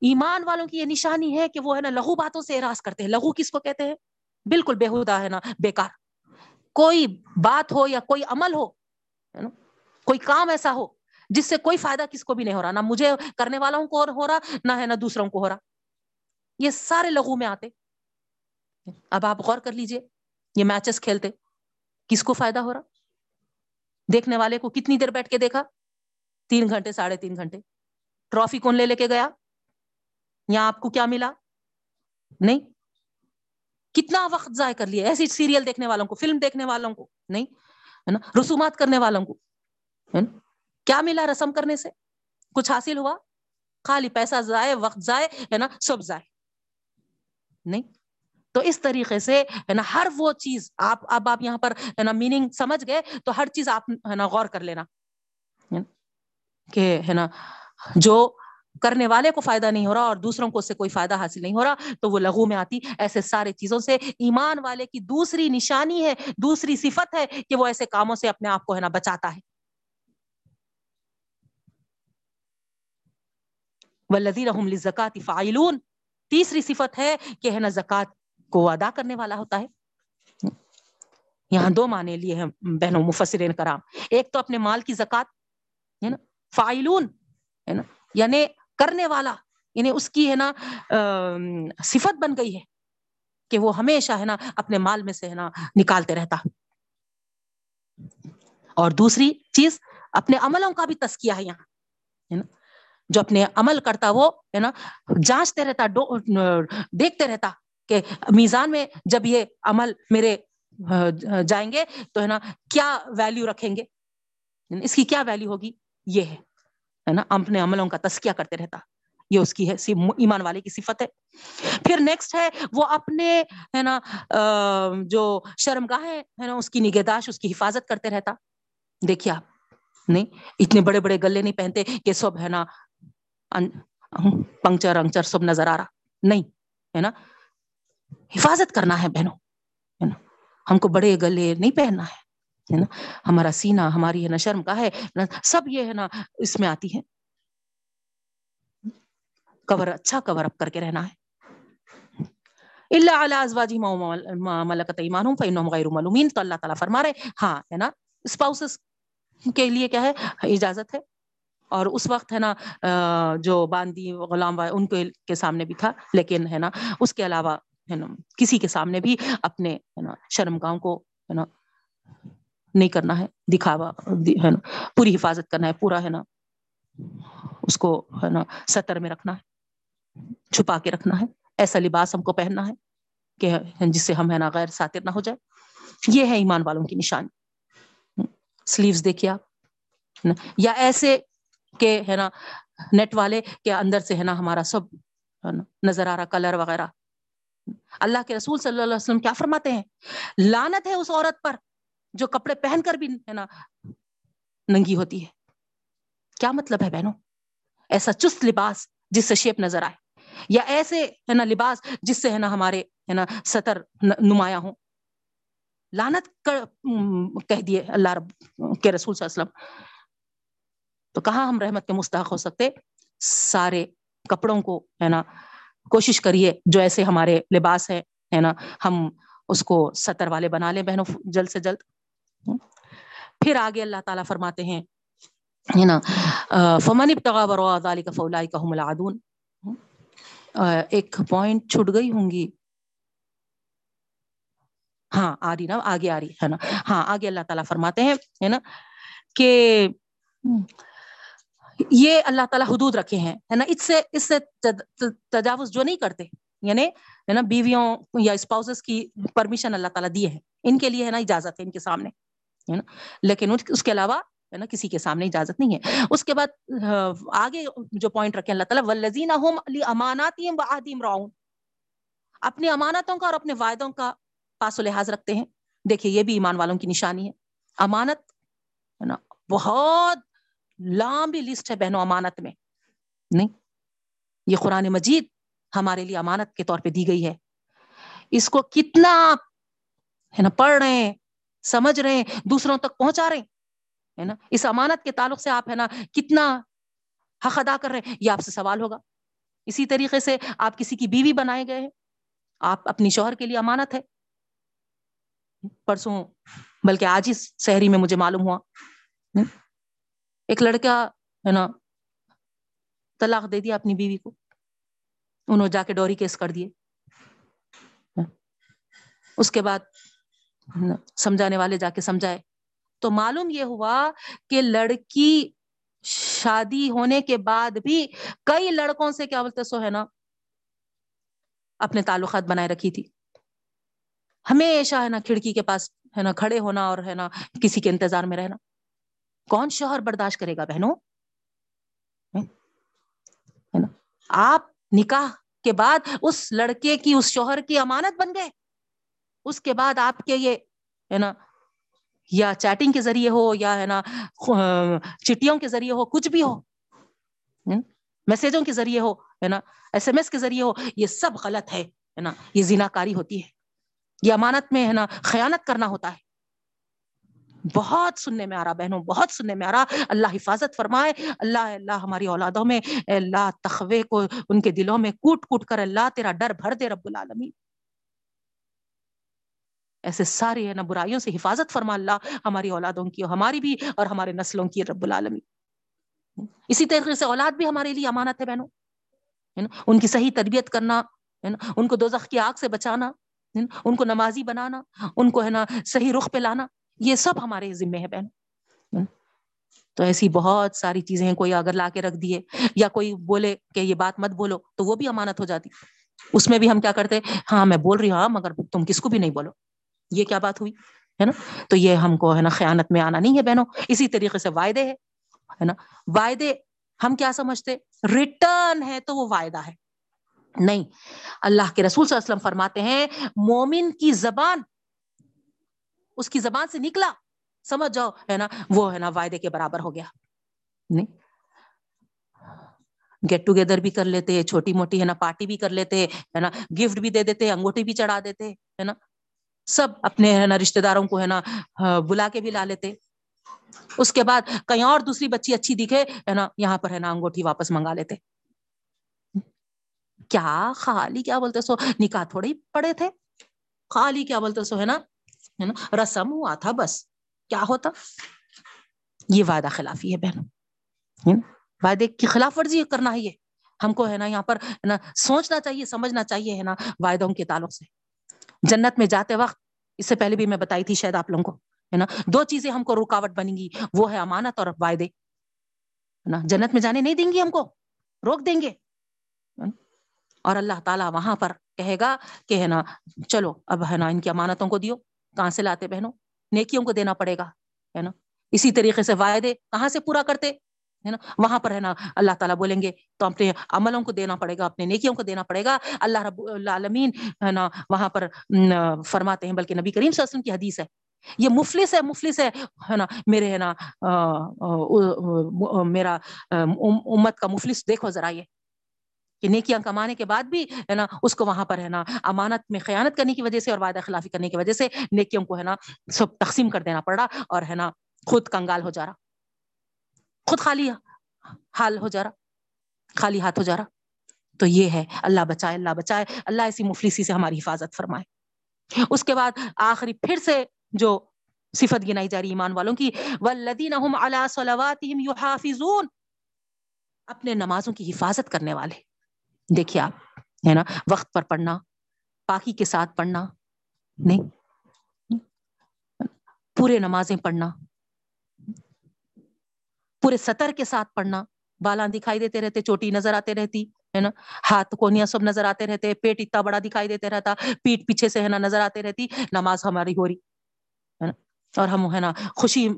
ایمان والوں کی یہ نشانی ہے کہ وہ، ہے نا لہو باتوں سے اراض کرتے ہیں۔ لہو کس کو کہتے ہیں؟ بالکل بےحدا ہے نا، بیکار۔ کوئی بات ہو یا کوئی عمل ہو کوئی کام ایسا ہو جس سے کوئی فائدہ کس کو بھی نہیں ہو رہا، نہ مجھے کرنے والوں کو ہو رہا، نہ ہے نہ دوسروں کو ہو رہا۔ یہ سارے لغو میں آتے۔ اب آپ غور کر لیجیے، یہ میچز کھیلتے۔ کس کو فائدہ ہو رہا؟ دیکھنے والے کو کتنی دیر بیٹھ کے دیکھا؟ تین گھنٹے، ساڑھے تین گھنٹے۔ ٹرافی کون لے لے کے گیا؟ یا آپ کو کیا ملا؟ نہیں۔ کتنا وقت ضائع کر لیا ایسی سیریل دیکھنے والوں کو، فلم دیکھنے والوں کو، نہیں، ہے نا؟ رسومات کرنے والوں کو کیا ملا رسم کرنے سے؟ کچھ حاصل ہوا؟ خالی پیسہ ضائع، وقت ضائع، ہے نا سب ضائع۔ نہیں۔ تو اس طریقے سے، ہے نا، ہر وہ چیز آپ، اب آپ یہاں پر، ہے نا میننگ سمجھ گئے، تو ہر چیز آپ، ہے نا، غور کر لینا۔ کہ، ہے نا، جو کرنے والے کو فائدہ نہیں ہو رہا اور دوسروں کو اس سے کوئی فائدہ حاصل نہیں ہو رہا، تو وہ لغو میں آتی۔ ایسے سارے چیزوں سے ایمان والے کی دوسری نشانی ہے، دوسری صفت ہے کہ وہ ایسے کاموں سے اپنے آپ کو، ہے نا، بچاتا ہے۔ ولزی رحم زکات فائلون تیسری صفت ہے کہ ہے نا زکات کو ادا کرنے والا ہوتا ہے۔ یہاں دو معنی لیے ہیں بہنوں مفسرین کرام۔ ایک تو اپنے مال کی زکات، ہے نا فائلون ہے نا یعنی کرنے والا یعنی اس کی ہے نا صفت بن گئی ہے کہ وہ ہمیشہ ہے نا اپنے مال میں سے ہے نا نکالتے رہتا۔ اور دوسری چیز، اپنے عملوں کا بھی تسکیہ ہے یہاں، ہے نا۔ جو اپنے عمل کرتا وہ، ہے نا، جانچتے رہتا دیکھتے رہتا کہ میزان میں جب یہ عمل میرے جائیں گے تو، ہے نا، کیا ویلیو رکھیں گے؟ یعنی اس کی کیا ویلیو ہوگی؟ یہ ہے نا، اپنے عملوں کا تسکیہ کرتے رہتا۔ یہ اس کی ہے ایمان والے کی صفت ہے۔ پھر نیکسٹ ہے، وہ اپنے، ہے نا جو شرمگاہ ہے نا، اس کی نگہداشت، اس کی حفاظت کرتے رہتا۔ دیکھیے آپ، نہیں، اتنے بڑے بڑے گلے نہیں پہنتے کہ سب، ہے نا پنکچر انکچر سب نظر آ رہا۔ نہیں، ہے نا؟ حفاظت کرنا ہے بہنوں، ہے نا؟ ہم کو بڑے گلے نہیں پہننا ہے نا؟ ہمارا سینا ہماری ہے نا، شرم کا ہے سب یہ ہے نا، اس میں آتی ہے۔ کور اچھا کور اپ کر کے رہنا ہے۔ اللہ علی ازواجی ملکت ایمانہم فینہم غیر ملومین۔ تو اللہ تعالیٰ فرما رہے ہاں ہے نا؟ اسپاؤسز کے لیے کیا ہے؟ اجازت ہے۔ اور اس وقت ہے نا جو باندی غلام ان کے سامنے بھی تھا، لیکن ہے نا، اس کے علاوہ ہے نا، کسی کے سامنے بھی اپنے ہے نا، شرم گاؤں کو ہے نا، نہیں کرنا ہے، دکھاوا ہے نا، پوری حفاظت کرنا ہے، پورا ہے نا، اس کو ہے نا سطر میں رکھنا ہے، چھپا کے رکھنا ہے، ایسا لباس ہم کو پہننا ہے کہ جس سے ہم ہے نا غیر ساتر نہ ہو جائے۔ یہ ہے ایمان والوں کی نشانی۔ سلیوز دیکھیے آپ یا ایسے کہ ہے نا نیٹ والے کے اندر سے ہے نا ہمارا سب نظر آ رہا کلر وغیرہ۔ اللہ کے رسول صلی اللہ علیہ وسلم کیا فرماتے ہیں؟ لانت ہے اس عورت پر جو کپڑے پہن کر بھی ہے نا ننگی ہوتی ہے۔ کیا مطلب ہے بہنوں؟ ایسا چست لباس جس سے شیپ نظر آئے، یا ایسے ہے نا لباس جس سے ہے نا ہمارے ہے نا سطر نمایاں ہوں۔ لانت کہہ دیے اللہ رب کے رسول صلی اللہ علیہ وسلم۔ تو کہاں ہم رحمت کے مستحق ہو سکتے؟ سارے کپڑوں کو، ہے نا؟ کوشش کریے، جو ایسے ہمارے لباس ہے ہے نا؟ ہم اس کو سطر والے بنا لیں بہنوں، جلد سے جلد۔ پھر آگے اللہ تعالیٰ فرماتے ہیں، ہے نا؟ فمن ابتغا بروا ذالک فاولئک هم العادون۔ ایک پوائنٹ چھٹ گئی ہوں گی۔ ہاں آ رہی نا؟ آگے آ رہی، ہے نا؟ ہاں آگے اللہ تعالیٰ فرماتے ہیں، ہے نا؟ کہ یہ اللہ تعالیٰ حدود رکھے ہیں، ہے نا؟ اس سے اس سے تجاوز جو نہیں کرتے یعنی ہے نا، بیویوں یا اسپاؤسز کی پرمیشن اللہ تعالیٰ دیے ہیں۔ ان کے لیے ہے نا اجازت ہے ان کے سامنے، ہے نا؟ لیکن اس کے علاوہ، ہے نا، کسی کے سامنے اجازت نہیں ہے۔ اس کے بعد آگے جو پوائنٹ رکھے اللہ تعالیٰ ولزین امانات راؤن اپنی امانتوں کا اور اپنے وعدوں کا پاس و لحاظ رکھتے ہیں۔ دیکھیے، یہ بھی ایمان والوں کی نشانی ہے۔ امانت، ہے نا، بہت لمبی لسٹ ہے بہنوں امانت میں۔ نہیں، یہ قرآن مجید ہمارے لیے امانت کے طور پہ دی گئی ہے۔ اس کو کتنا ہے نا، پڑھ رہے ہیں، سمجھ رہے ہیں، دوسروں تک پہنچا رہے ہیں نا۔ اس امانت کے تعلق سے آپ ہے نا کتنا حق ادا کر رہے ہیں، یہ آپ سے سوال ہوگا۔ اسی طریقے سے آپ کسی کی بیوی بنائے گئے ہیں، آپ اپنی شوہر کے لیے امانت ہے۔ پرسوں، بلکہ آج ہی شہری میں مجھے معلوم ہوا۔ ایک لڑکا ہے نا، طلاق دے دیا اپنی بیوی کو۔ انہوں جا کے ڈوری کیس کر دیے۔ اس کے بعد سمجھانے والے جا کے سمجھائے۔ تو معلوم یہ ہوا کہ لڑکی شادی ہونے کے بعد بھی کئی لڑکوں سے کیا بولتے سو ہے نا، اپنے تعلقات بنائے رکھی تھی۔ ہمیشہ ہے نا کھڑکی کے پاس ہے نا کھڑے ہونا اور ہے نا کسی کے انتظار میں رہنا۔ کون شوہر برداشت کرے گا بہنوں؟ آپ نکاح کے بعد اس لڑکے کی، اس شوہر کی امانت بن گئے۔ اس کے بعد آپ کے یہ، ہے نا، یا چیٹنگ کے ذریعے ہو، یا ہے نا چٹیوں کے ذریعے ہو، کچھ بھی ہو۔ میسجوں کے ذریعے ہو، ہے نا، ایس ایم ایس کے ذریعے ہو، یہ سب غلط ہے نا، یہ زنا کاری ہوتی ہے۔ یہ امانت میں، ہے نا، خیانت کرنا ہوتا ہے۔ بہت سننے میں آ رہا بہنوں، بہت سننے میں آ رہا اللہ حفاظت فرمائے۔ اللہ اللہ ہماری اولادوں میں اللہ، تخوے کو ان کے دلوں میں کوٹ کوٹ کر، اللہ تیرا ڈر بھر دے رب العالمین۔ ایسے ساری ہے نا برائیوں سے حفاظت فرما اللہ ہماری اولادوں کی ہماری بھی اور ہمارے نسلوں کی رب العالمین۔ اسی طریقے سے اولاد بھی ہمارے لیے امانت ہے بہنوں۔ ان کی صحیح تربیت کرنا ان کو دوزخ کی آگ سے بچانا ان کو نمازی بنانا، ان کو ہے نا صحیح رخ پہ لانا۔ یہ سب ہمارے ذمے ہے بہن۔ تو ایسی بہت ساری چیزیں ہیں، کوئی اگر لا کے رکھ دیے یا کوئی بولے کہ یہ بات مت بولو تو وہ بھی امانت ہو جاتی۔ اس میں بھی ہم کیا کرتے ہاں میں بول رہی ہوں ہاں مگر تم کس کو بھی نہیں بولو۔ یہ کیا بات ہوئی؟ ہے نا؟ تو یہ ہم کو، ہے نا، خیانت میں آنا نہیں ہے بہنوں۔ اسی طریقے سے وعدے ہے نا۔ وعدے ہم کیا سمجھتے؟ ریٹرن ہے تو وہ وعدہ ہے۔ نہیں، اللہ کے رسول صلی اللہ علیہ وسلم فرماتے ہیں، مومن کی زبان اس کی زبان سے نکلا۔ سمجھ جاؤ، ہے نا؟ وہ ہے نا وعدے کے برابر ہو گیا۔ نہیں۔ گیٹ ٹوگیدر بھی کر لیتے، چھوٹی موٹی، ہے نا پارٹی بھی کر لیتے، ہے نا گفٹ بھی دے دیتے، انگوٹھی بھی چڑھا دیتے، ہے نا؟ سب اپنے، ہے نا رشتے داروں کو، ہے نا بلا کے بھی لا لیتے۔ اس کے بعد کہیں اور دوسری بچی اچھی دکھے، ہے نا، یہاں پر، ہے نا، انگوٹھی واپس منگا لیتے۔ کیا خالی کیا بولتے سو؟ نکاح تھوڑے ہی پڑے تھے۔ خالی کیا بولتے سو، ہے نا؟ رسم ہوا تھا بس۔ کیا ہوتا؟ یہ وعدہ خلافی ہے بہنوں۔ وعدے کی خلاف ورزی کرنا ہے۔ یہ ہم کو ہے نا یہاں پر نا سوچنا چاہیے، سمجھنا چاہیے ہے نا وعدوں کے تعلق سے۔ جنت میں جاتے وقت، اس سے پہلے بھی میں بتائی تھی شاید آپ لوگوں کو، ہے نا؟ دو چیزیں ہم کو رکاوٹ بنیں گی، وہ ہے امانت اور وعدے۔ نا؟ جنت میں جانے نہیں دیں گی ہم کو، روک دیں گے۔ اور اللہ تعالیٰ وہاں پر کہے گا کہ ہے نا، چلو اب ہے نا ان کی امانتوں کو دیو۔ کہاں سے لاتے بہنوں؟ نیکیوں کو دینا پڑے گا، ہے نا؟ اسی طریقے سے وعدے کہاں سے پورا کرتے؟ ہے نا؟ وہاں پر ہے نا، اللہ تعالیٰ بولیں گے تو اپنے عملوں کو دینا پڑے گا، اپنے نیکیوں کو دینا پڑے گا۔ اللہ رب العالمین ہے نا، وہاں پر فرماتے ہیں، بلکہ نبی کریم صلی اللہ علیہ وسلم کی حدیث ہے۔ یہ مفلس ہے مفلس ہے نا، میرے ہے نا میرا امت کا مفلس دیکھو ذرا یہ۔ کہ نیکیاں کمانے کے بعد بھی، ہے نا، اس کو وہاں پر، ہے نا، امانت میں خیانت کرنے کی وجہ سے اور وعدہ خلافی کرنے کی وجہ سے نیکیوں کو، ہے نا، سب تقسیم کر دینا پڑ رہا اور، ہے نا، خود کنگال ہو جا رہا۔ خود خالی حال ہو جا رہا۔ خالی ہاتھ ہو جا رہا۔ تو یہ ہے، اللہ بچائے اللہ بچائے، اللہ ایسی مفلسی سے ہماری حفاظت فرمائے۔ اس کے بعد آخری، پھر سے جو صفت گنائی جا رہی ایمان والوں کی والذین هم علی صلواتهم یحافظون اپنے نمازوں کی حفاظت کرنے والے۔ دیکھیے آپ، ہے نا؟ وقت پر پڑھنا، پاکی کے ساتھ پڑھنا، نہیں؟ پورے نمازیں پڑھنا، پورے سطر کے ساتھ پڑھنا بالاں دکھائی دیتے رہتے، چوٹی نظر آتے رہتی، ہے نا؟ ہاتھ کونیاں سب نظر آتے رہتے، پیٹ اتنا بڑا دکھائی دیتے رہتا، پیٹ پیچھے سے، ہے نا، نظر آتے رہتی، نماز ہماری ہو رہی، ہے نا؟ اور ہم، ہے نا، خوشی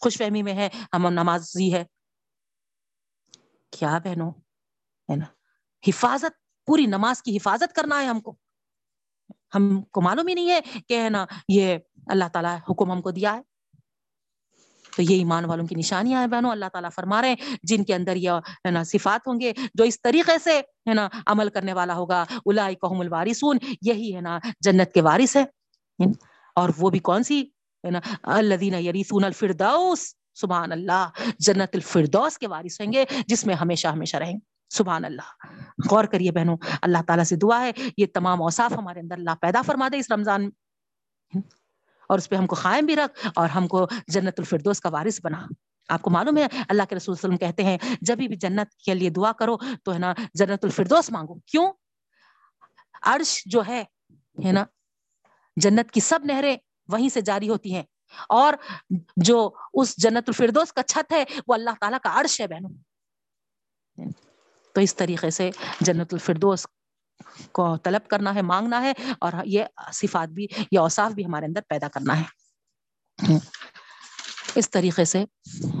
خوش فہمی میں ہے ہم نمازی ہے۔ کیا بہنوں، ہے نا؟ حفاظت، پوری نماز کی حفاظت کرنا ہے ہم کو۔ ہم کو معلوم ہی نہیں ہے کہ ہے نا یہ اللہ تعالیٰ حکم ہم کو دیا ہے۔ تو یہ ایمان والوں کی نشانیاں ہیں بہنوں، اللہ تعالیٰ فرما رہے ہیں، جن کے اندر یہ ہے نا صفات ہوں گے، جو اس طریقے سے ہے نا عمل کرنے والا ہوگا الائی قحم الوارثون، یہی ہے نا جنت کے وارث ہے اور وہ بھی کون سی؟ ہے نا الدین یریسون الفردوس، سبحان اللہ، جنت الفردوس کے وارث ہوں گے، جس میں ہمیشہ ہمیشہ رہیں گے۔ سبحان اللہ۔ غور کریے بہنوں، اللہ تعالیٰ سے دعا ہے، یہ تمام اوصاف ہمارے اندر اللہ پیدا فرما دے اس رمضان۔ اور اس پہ ہم کو قائم بھی رکھ اور ہم کو جنت الفردوس کا وارث بنا۔ آپ کو معلوم ہے، اللہ کے رسول وسلم کہتے ہیں، جب بھی جنت کے لیے دعا کرو تو ہے نا جنت الفردوس مانگو۔ کیوں؟ عرش جو ہے ہے نا، جنت کی سب نہریں وہیں سے جاری ہوتی ہیں۔ اور جو اس جنت الفردوس کا چھت ہے، وہ اللہ تعالیٰ کا عرش ہے بہنوں۔ تو اس طریقے سے جنت الفردوس کو طلب کرنا ہے، مانگنا ہے اور یہ صفات بھی یہ اوصاف بھی ہمارے اندر پیدا کرنا ہے۔ اس طریقے سے،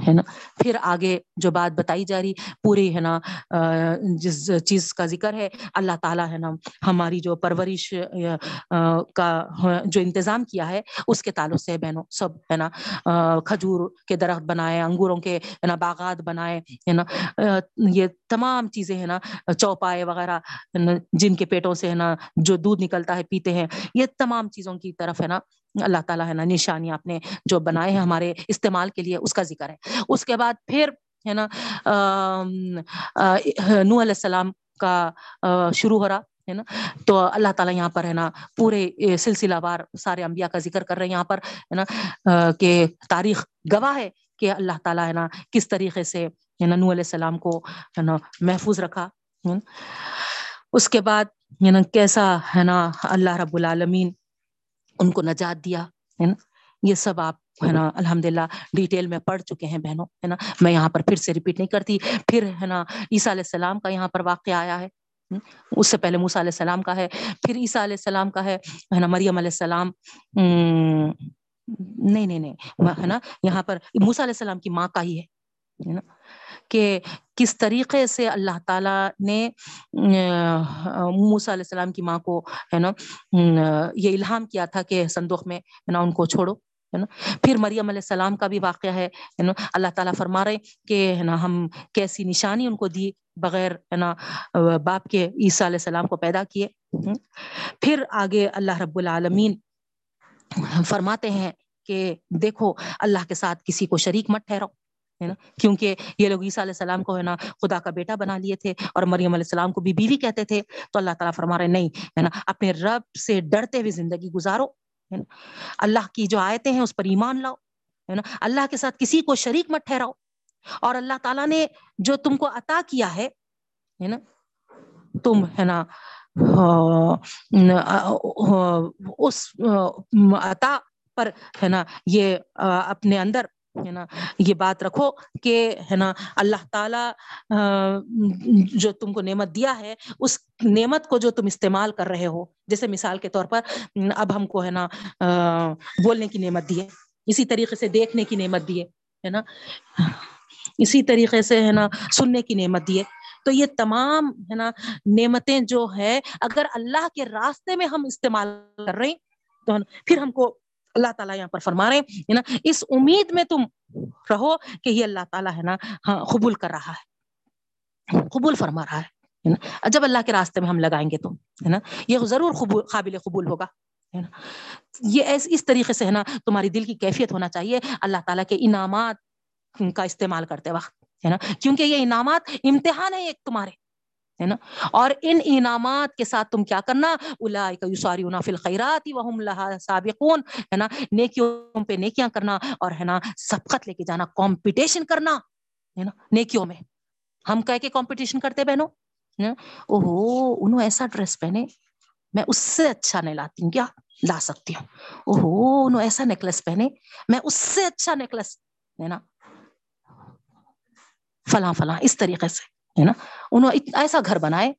ہے نا؟ پھر آگے جو بات بتائی جا رہی پوری ہے نا جس چیز کا ذکر ہے، اللہ تعالیٰ، ہے نا، ہماری جو پرورش کا جو انتظام کیا ہے، اس کے تعلق سے بہنوں سب، ہے نا کھجور کے درخت بنائے، انگوروں کے، ہے نا، باغات بنائے، ہے نا یہ تمام چیزیں، ہے نا، چوپائے وغیرہ جن کے پیٹوں سے، ہے نا، جو دودھ نکلتا ہے، پیتے ہیں، یہ تمام چیزوں کی طرف، ہے نا اللہ تعالیٰ ہے نا نشانیاں اپنے جو بنائے ہیں ہمارے استعمال کے لیے اس کا ذکر ہے۔ اس کے بعد پھر ہے نا نو علیہ السلام کا شروع ہو رہا ہے نا۔ تو اللہ تعالیٰ یہاں پر ہے نا پورے سلسلہ وار سارے انبیاء کا ذکر کر رہے ہیں یہاں پر ہے نا کہ تاریخ گواہ ہے کہ اللہ تعالیٰ ہے نا کس طریقے سے نو علیہ السلام کو ہے نا محفوظ رکھا اس کے بعد ہے نا کیسا ہے نا اللہ رب العالمین ان کو نجات دیا، ہے نا؟ یہ سب آپ، ہے نا الحمد للہ ڈیٹیل میں پڑھ چکے ہیں بہنوں، ہے نا؟ میں یہاں پر پھر سے ریپیٹ نہیں کرتی، پھر، ہے نا، عیسیٰ علیہ السلام کا یہاں پر واقعہ آیا ہے اس سے پہلے موسیٰ علیہ السلام کا ہے، پھر عیسیٰ علیہ السلام کا ہے نا، مریم علیہ السلام نہیں نہیں نہیں ہے نا، یہاں پر موسیٰ علیہ السلام کی ماں کا ہی ہے نا؟ کہ کس طریقے سے اللہ تعالیٰ نے موسیٰ علیہ السلام کی ماں کو، ہے نا یہ الہام کیا تھا کہ صندوق میں، ہے نا، ان کو چھوڑو، ہے نا۔ پھر مریم علیہ السلام کا بھی واقعہ ہے نا، اللہ تعالیٰ فرما رہے کہ، ہے نا، ہم کیسی نشانی ان کو دی بغیر، ہے نا باپ کے عیسیٰ علیہ السلام کو پیدا کیے پھر آگے اللہ رب العالمین فرماتے ہیں کہ دیکھو، اللہ کے ساتھ کسی کو شریک مت ٹھہرو ہے نا؟ کیونکہ یہ لوگ عیسیٰ علیہ السلام کو ہے نا خدا کا بیٹا بنا لیے تھے اور مریم علیہ السلام کو بھی بیوی کہتے تھے، تو اللہ تعالیٰ فرما رہے نہیں، ہے نا؟ اپنے رب سے ڈرتے ہوئے زندگی گزارو، ہے نا؟ اللہ کی جو آیتیں ہیں اس پر ایمان لاؤ، ہے نا؟ اللہ کے ساتھ کسی کو شریک مت ٹھہراؤ۔ اور اللہ تعالیٰ نے جو تم کو عطا کیا ہے ہے نا؟ تم، ہے نا اس عطا پر، ہے نا، یہ اپنے اندر ہے نا، یہ بات رکھو کہ ہے نا، اللہ تعالی جو تم کو نعمت دیا ہے، اس نعمت کو جو تم استعمال کر رہے ہو، جیسے مثال کے طور پر، اب ہم کو ہے نا بولنے کی نعمت دیے اسی طریقے سے دیکھنے کی نعمت دیے ہے نا، اسی طریقے سے ہے نا، سننے کی نعمت دیے تو یہ تمام ہے نا، نعمتیں جو ہے، اگر اللہ کے راستے میں ہم استعمال کر رہے ہیں، تو پھر ہم کو اللہ تعالیٰ یہاں پر فرما رہے ہیں نا؟ اس امید میں تم رہو کہ یہ اللہ تعالیٰ ہے نا ہاں قبول کر رہا ہے۔ قبول فرما رہا ہے جب اللہ کے راستے میں ہم لگائیں گے تو ہے نا؟ یہ ضرور قبول، قابل قبول ہوگا، ہے نا؟ یہ اس طریقے سے، ہے نا، تمہاری دل کی کیفیت ہونا چاہیے اللہ تعالیٰ کے انعامات کا استعمال کرتے وقت، ہے نا؟ کیونکہ یہ انعامات امتحان ہے ایک تمہارے۔ ہے نا۔ اور ان انعامات کے ساتھ تم کیا کرنا؟ فی الخیرات وهم لها سابقون، ہے نا، نیکیوں پہ نیکیاں کرنا اور ہے نا سبقت لے کے جانا کمپٹیشن کرنا، ہے نا، نیکیوں میں۔ ہم کہہ کے کمپٹیشن کرتے بہنوں اوہو، انہوں ایسا ڈریس پہنے، میں اس سے اچھا نہیں لاتی ہوں، کیا لا سکتی ہوں؟ اوہو، انہوں ایسا نیکلس پہنے، میں اس سے اچھا نیکلس ہے نا۔ فلاں فلاں، اس طریقے سے۔ ہے نا؟ انہوں ایسا گھر بنائے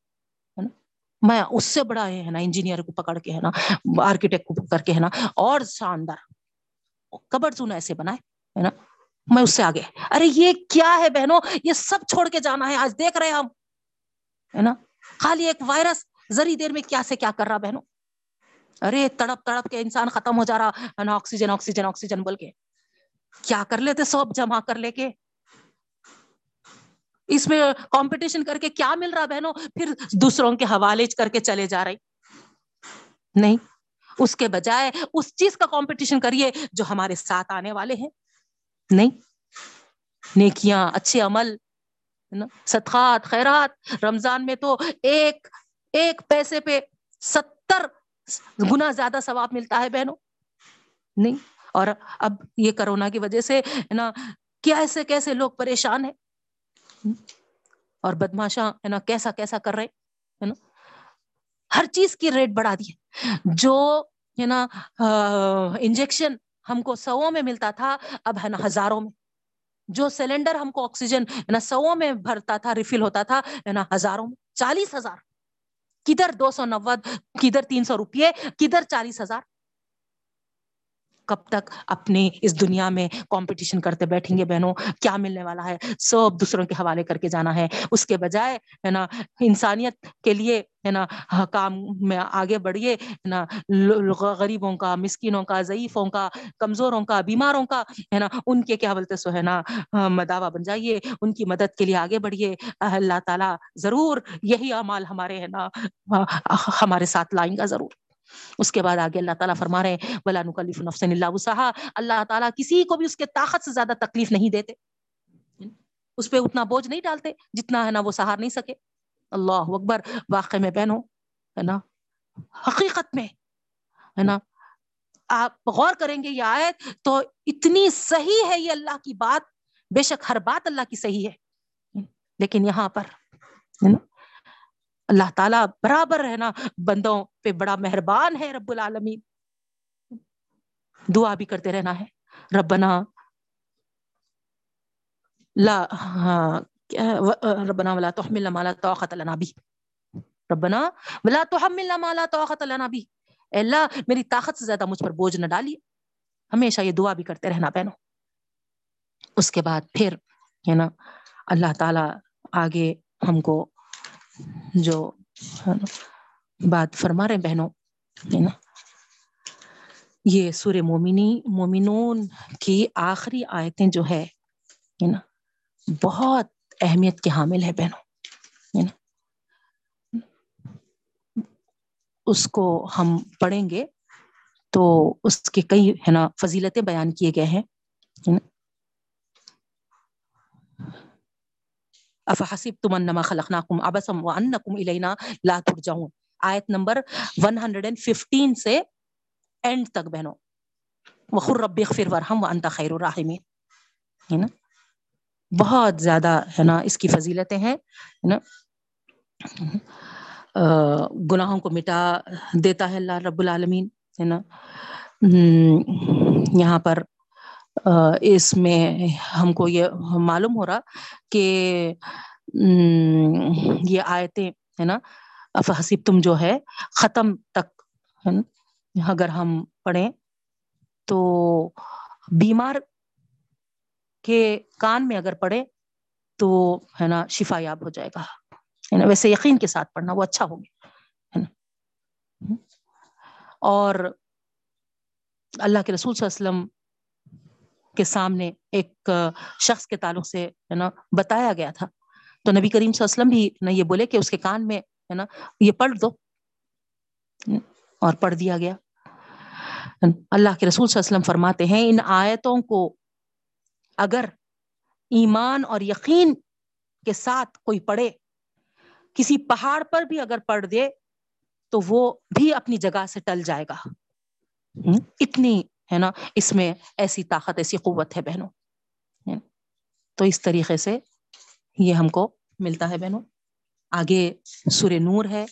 میں اس سے بڑا ہے نا، انجینئر کو پکڑ کے، ہے نا؟ آرکیٹیکٹ کو کر کے، ہے نا؟ اور شاندار۔ کبر سون ایسے بنائے، ہے نا؟ میں اس سے آگے۔ ارے یہ کیا ہے بہنوں؟ یہ سب چھوڑ کے جانا ہے، آج دیکھ رہے ہم۔ ہے نا؟ خالی ایک وائرس۔ ذری دیر میں کیا سے کیا کر رہا بہنوں؟ ارے تڑپ تڑپ کے انسان ختم ہو جا رہا۔ ہے نا؟ آکسیجن آکسیجن آکسیجن بول کے۔ کیا کر لیتے سب؟ جمع کر لے کے۔ اس میں کمپٹیشن کر کے کیا مل رہا بہنوں؟ پھر دوسروں کے حوالے کر کے چلے جا رہے۔ نہیں، اس کے بجائے اس چیز کا کمپٹیشن کریے جو ہمارے ساتھ آنے والے ہیں۔ نہیں، نیکیاں، اچھے عمل صدقات، خیرات۔ رمضان میں تو ایک ایک پیسے پہ ستر گنا زیادہ ثواب ملتا ہے بہنوں۔ نہیں، اور اب یہ کرونا کی وجہ سے نا کیسے کیسے لوگ پریشان ہیں؟ اور بدماشاں ہے نا، کیسا کیسا کر رہے، ہے نا، ہر چیز کی ریٹ بڑھا دی جو، ہے نا انجیکشن ہم کو سو میں ملتا تھا، اب ہے نا ہزاروں میں۔ جو سلینڈر ہم کو آکسیجن، ہے نا سو میں بھرتا تھا، ریفل ہوتا تھا، ہے نا، ہزاروں میں، چالیس ہزار۔ کدھر دو سو نوے کدھر تین سو روپیے، کدھر چالیس ہزار۔ کب تک اپنی اس دنیا میں کمپٹیشن کرتے بیٹھیں گے بہنوں؟ کیا ملنے والا ہے؟ سب دوسروں کے حوالے کر کے جانا ہے۔ اس کے بجائے ہے نا، انسانیت کے لیے ہے نا، کام میں آگے بڑھیے، ہے نا غریبوں کا، مسکینوں کا، ضعیفوں کا، کمزوروں کا، بیماروں کا، ہے نا، ان کے کیا بولتے سو ہے نا مداوع بن جائیے، ان کی مدد کے لیے آگے بڑھیے۔ اللہ تعالیٰ ضرور یہی اعمال ہمارے ہے نا ہمارے ساتھ لائیں گا ضرور۔ اس کے بعد آگے اللہ تعالیٰ فرما رہے ہیں بلا نکلف نفسن اللہ وسحا اللہ تعالیٰ کسی کو بھی اس کے طاقت سے زیادہ تکلیف نہیں دیتے۔ اس پہ اتنا بوجھ نہیں ڈالتے جتنا ہے نا وہ سہار نہیں سکے۔ اللہ اکبر واقع میں بہنوں، ہے نا، حقیقت میں، ہے نا، آپ غور کریں گے یہ آیت تو اتنی صحیح ہے یہ اللہ کی بات۔ بے شک ہر بات اللہ کی صحیح ہے۔ لیکن یہاں پر، ہے نا اللہ تعالیٰ برابر ہے نا بندوں پہ بڑا مہربان ہے رب العالمین۔ دعا بھی کرتے رہنا ہے۔ ربنا لا ہاں، ربنا ولا تحملنا ما لا طاقت لنا به۔ ربنا ولا تحملنا ما لا طاقت لنا به۔ اللہ، میری طاقت سے زیادہ مجھ پر بوجھ نہ ڈالیے۔ ہمیشہ یہ دعا بھی کرتے رہنا بہنوں۔ اس کے بعد پھر، ہے نا، اللہ تعالی آگے ہم کو جو بات فرما رہے بہنوں، ہے نا؟ یہ سور مومنی، مومنون کی آخری آیتیں جو ہے نا، بہت اہمیت کے حامل ہے بہنوں، ہے نا؟ اس کو ہم پڑھیں گے تو اس کے کئی، ہے نا، فضیلتیں بیان کیے گئے ہیں افحسب تم انما خلقناکم ابسم وانکم الینا لا ترجعون. آیت نمبر 115 سے اینڈ تک بہنوں. وخر رب اغفر ورحم وانت خیر الراحمین ہے نا؟ بہت زیادہ ہے نا اس کی فضیلتیں ہیں نا؟ گناہوں کو مٹا دیتا ہے اللہ رب العالمین، ہے نا؟ یہاں پر اس میں ہم کو یہ معلوم ہو رہا کہ یہ آیتیں، ہے نا افحسب تم جو ہے، ختم تک، ہے نا، اگر ہم پڑھیں تو بیمار کے کان میں اگر پڑھے تو ہے نا، شفا یاب ہو جائے گا، ہے نا، ویسے یقین کے ساتھ پڑھنا، وہ اچھا ہوگا، ہے نا۔ اور اللہ کے رسول صلی اللہ علیہ وسلم کے سامنے ایک شخص کے تعلق سے، ہے نا، بتایا گیا تھا۔ تو نبی کریم صلی اللہ علیہ وسلم بھی نا یہ بولے کہ اس کے کان میں، ہے نا، یہ پڑھ دو۔ اور پڑھ دیا گیا۔ اللہ کے رسول صلی اللہ علیہ وسلم فرماتے ہیں، ان آیتوں کو اگر ایمان اور یقین کے ساتھ کوئی پڑھے، کسی پہاڑ پر بھی اگر پڑھ دے، تو وہ بھی اپنی جگہ سے ٹل جائے گا۔ اتنی ہے نا؟ اس میں ایسی طاقت، ایسی قوت ہے بہنوں۔ تو اس طریقے سے یہ ہم کو ملتا ہے بہنوں۔ آگے سور نور ہے۔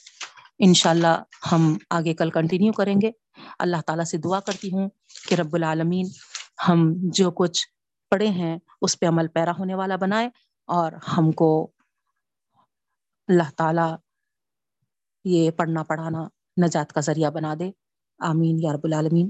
انشاءاللہ ہم آگے کل کنٹینیو کریں گے۔ اللہ تعالیٰ سے دعا کرتی ہوں کہ رب العالمین ہم جو کچھ پڑھے ہیں، اس پہ عمل پیرا ہونے والا بنائے اور ہم کو اللہ تعالی یہ پڑھنا پڑھانا نجات کا ذریعہ بنا دے۔ آمین یا رب العالمین۔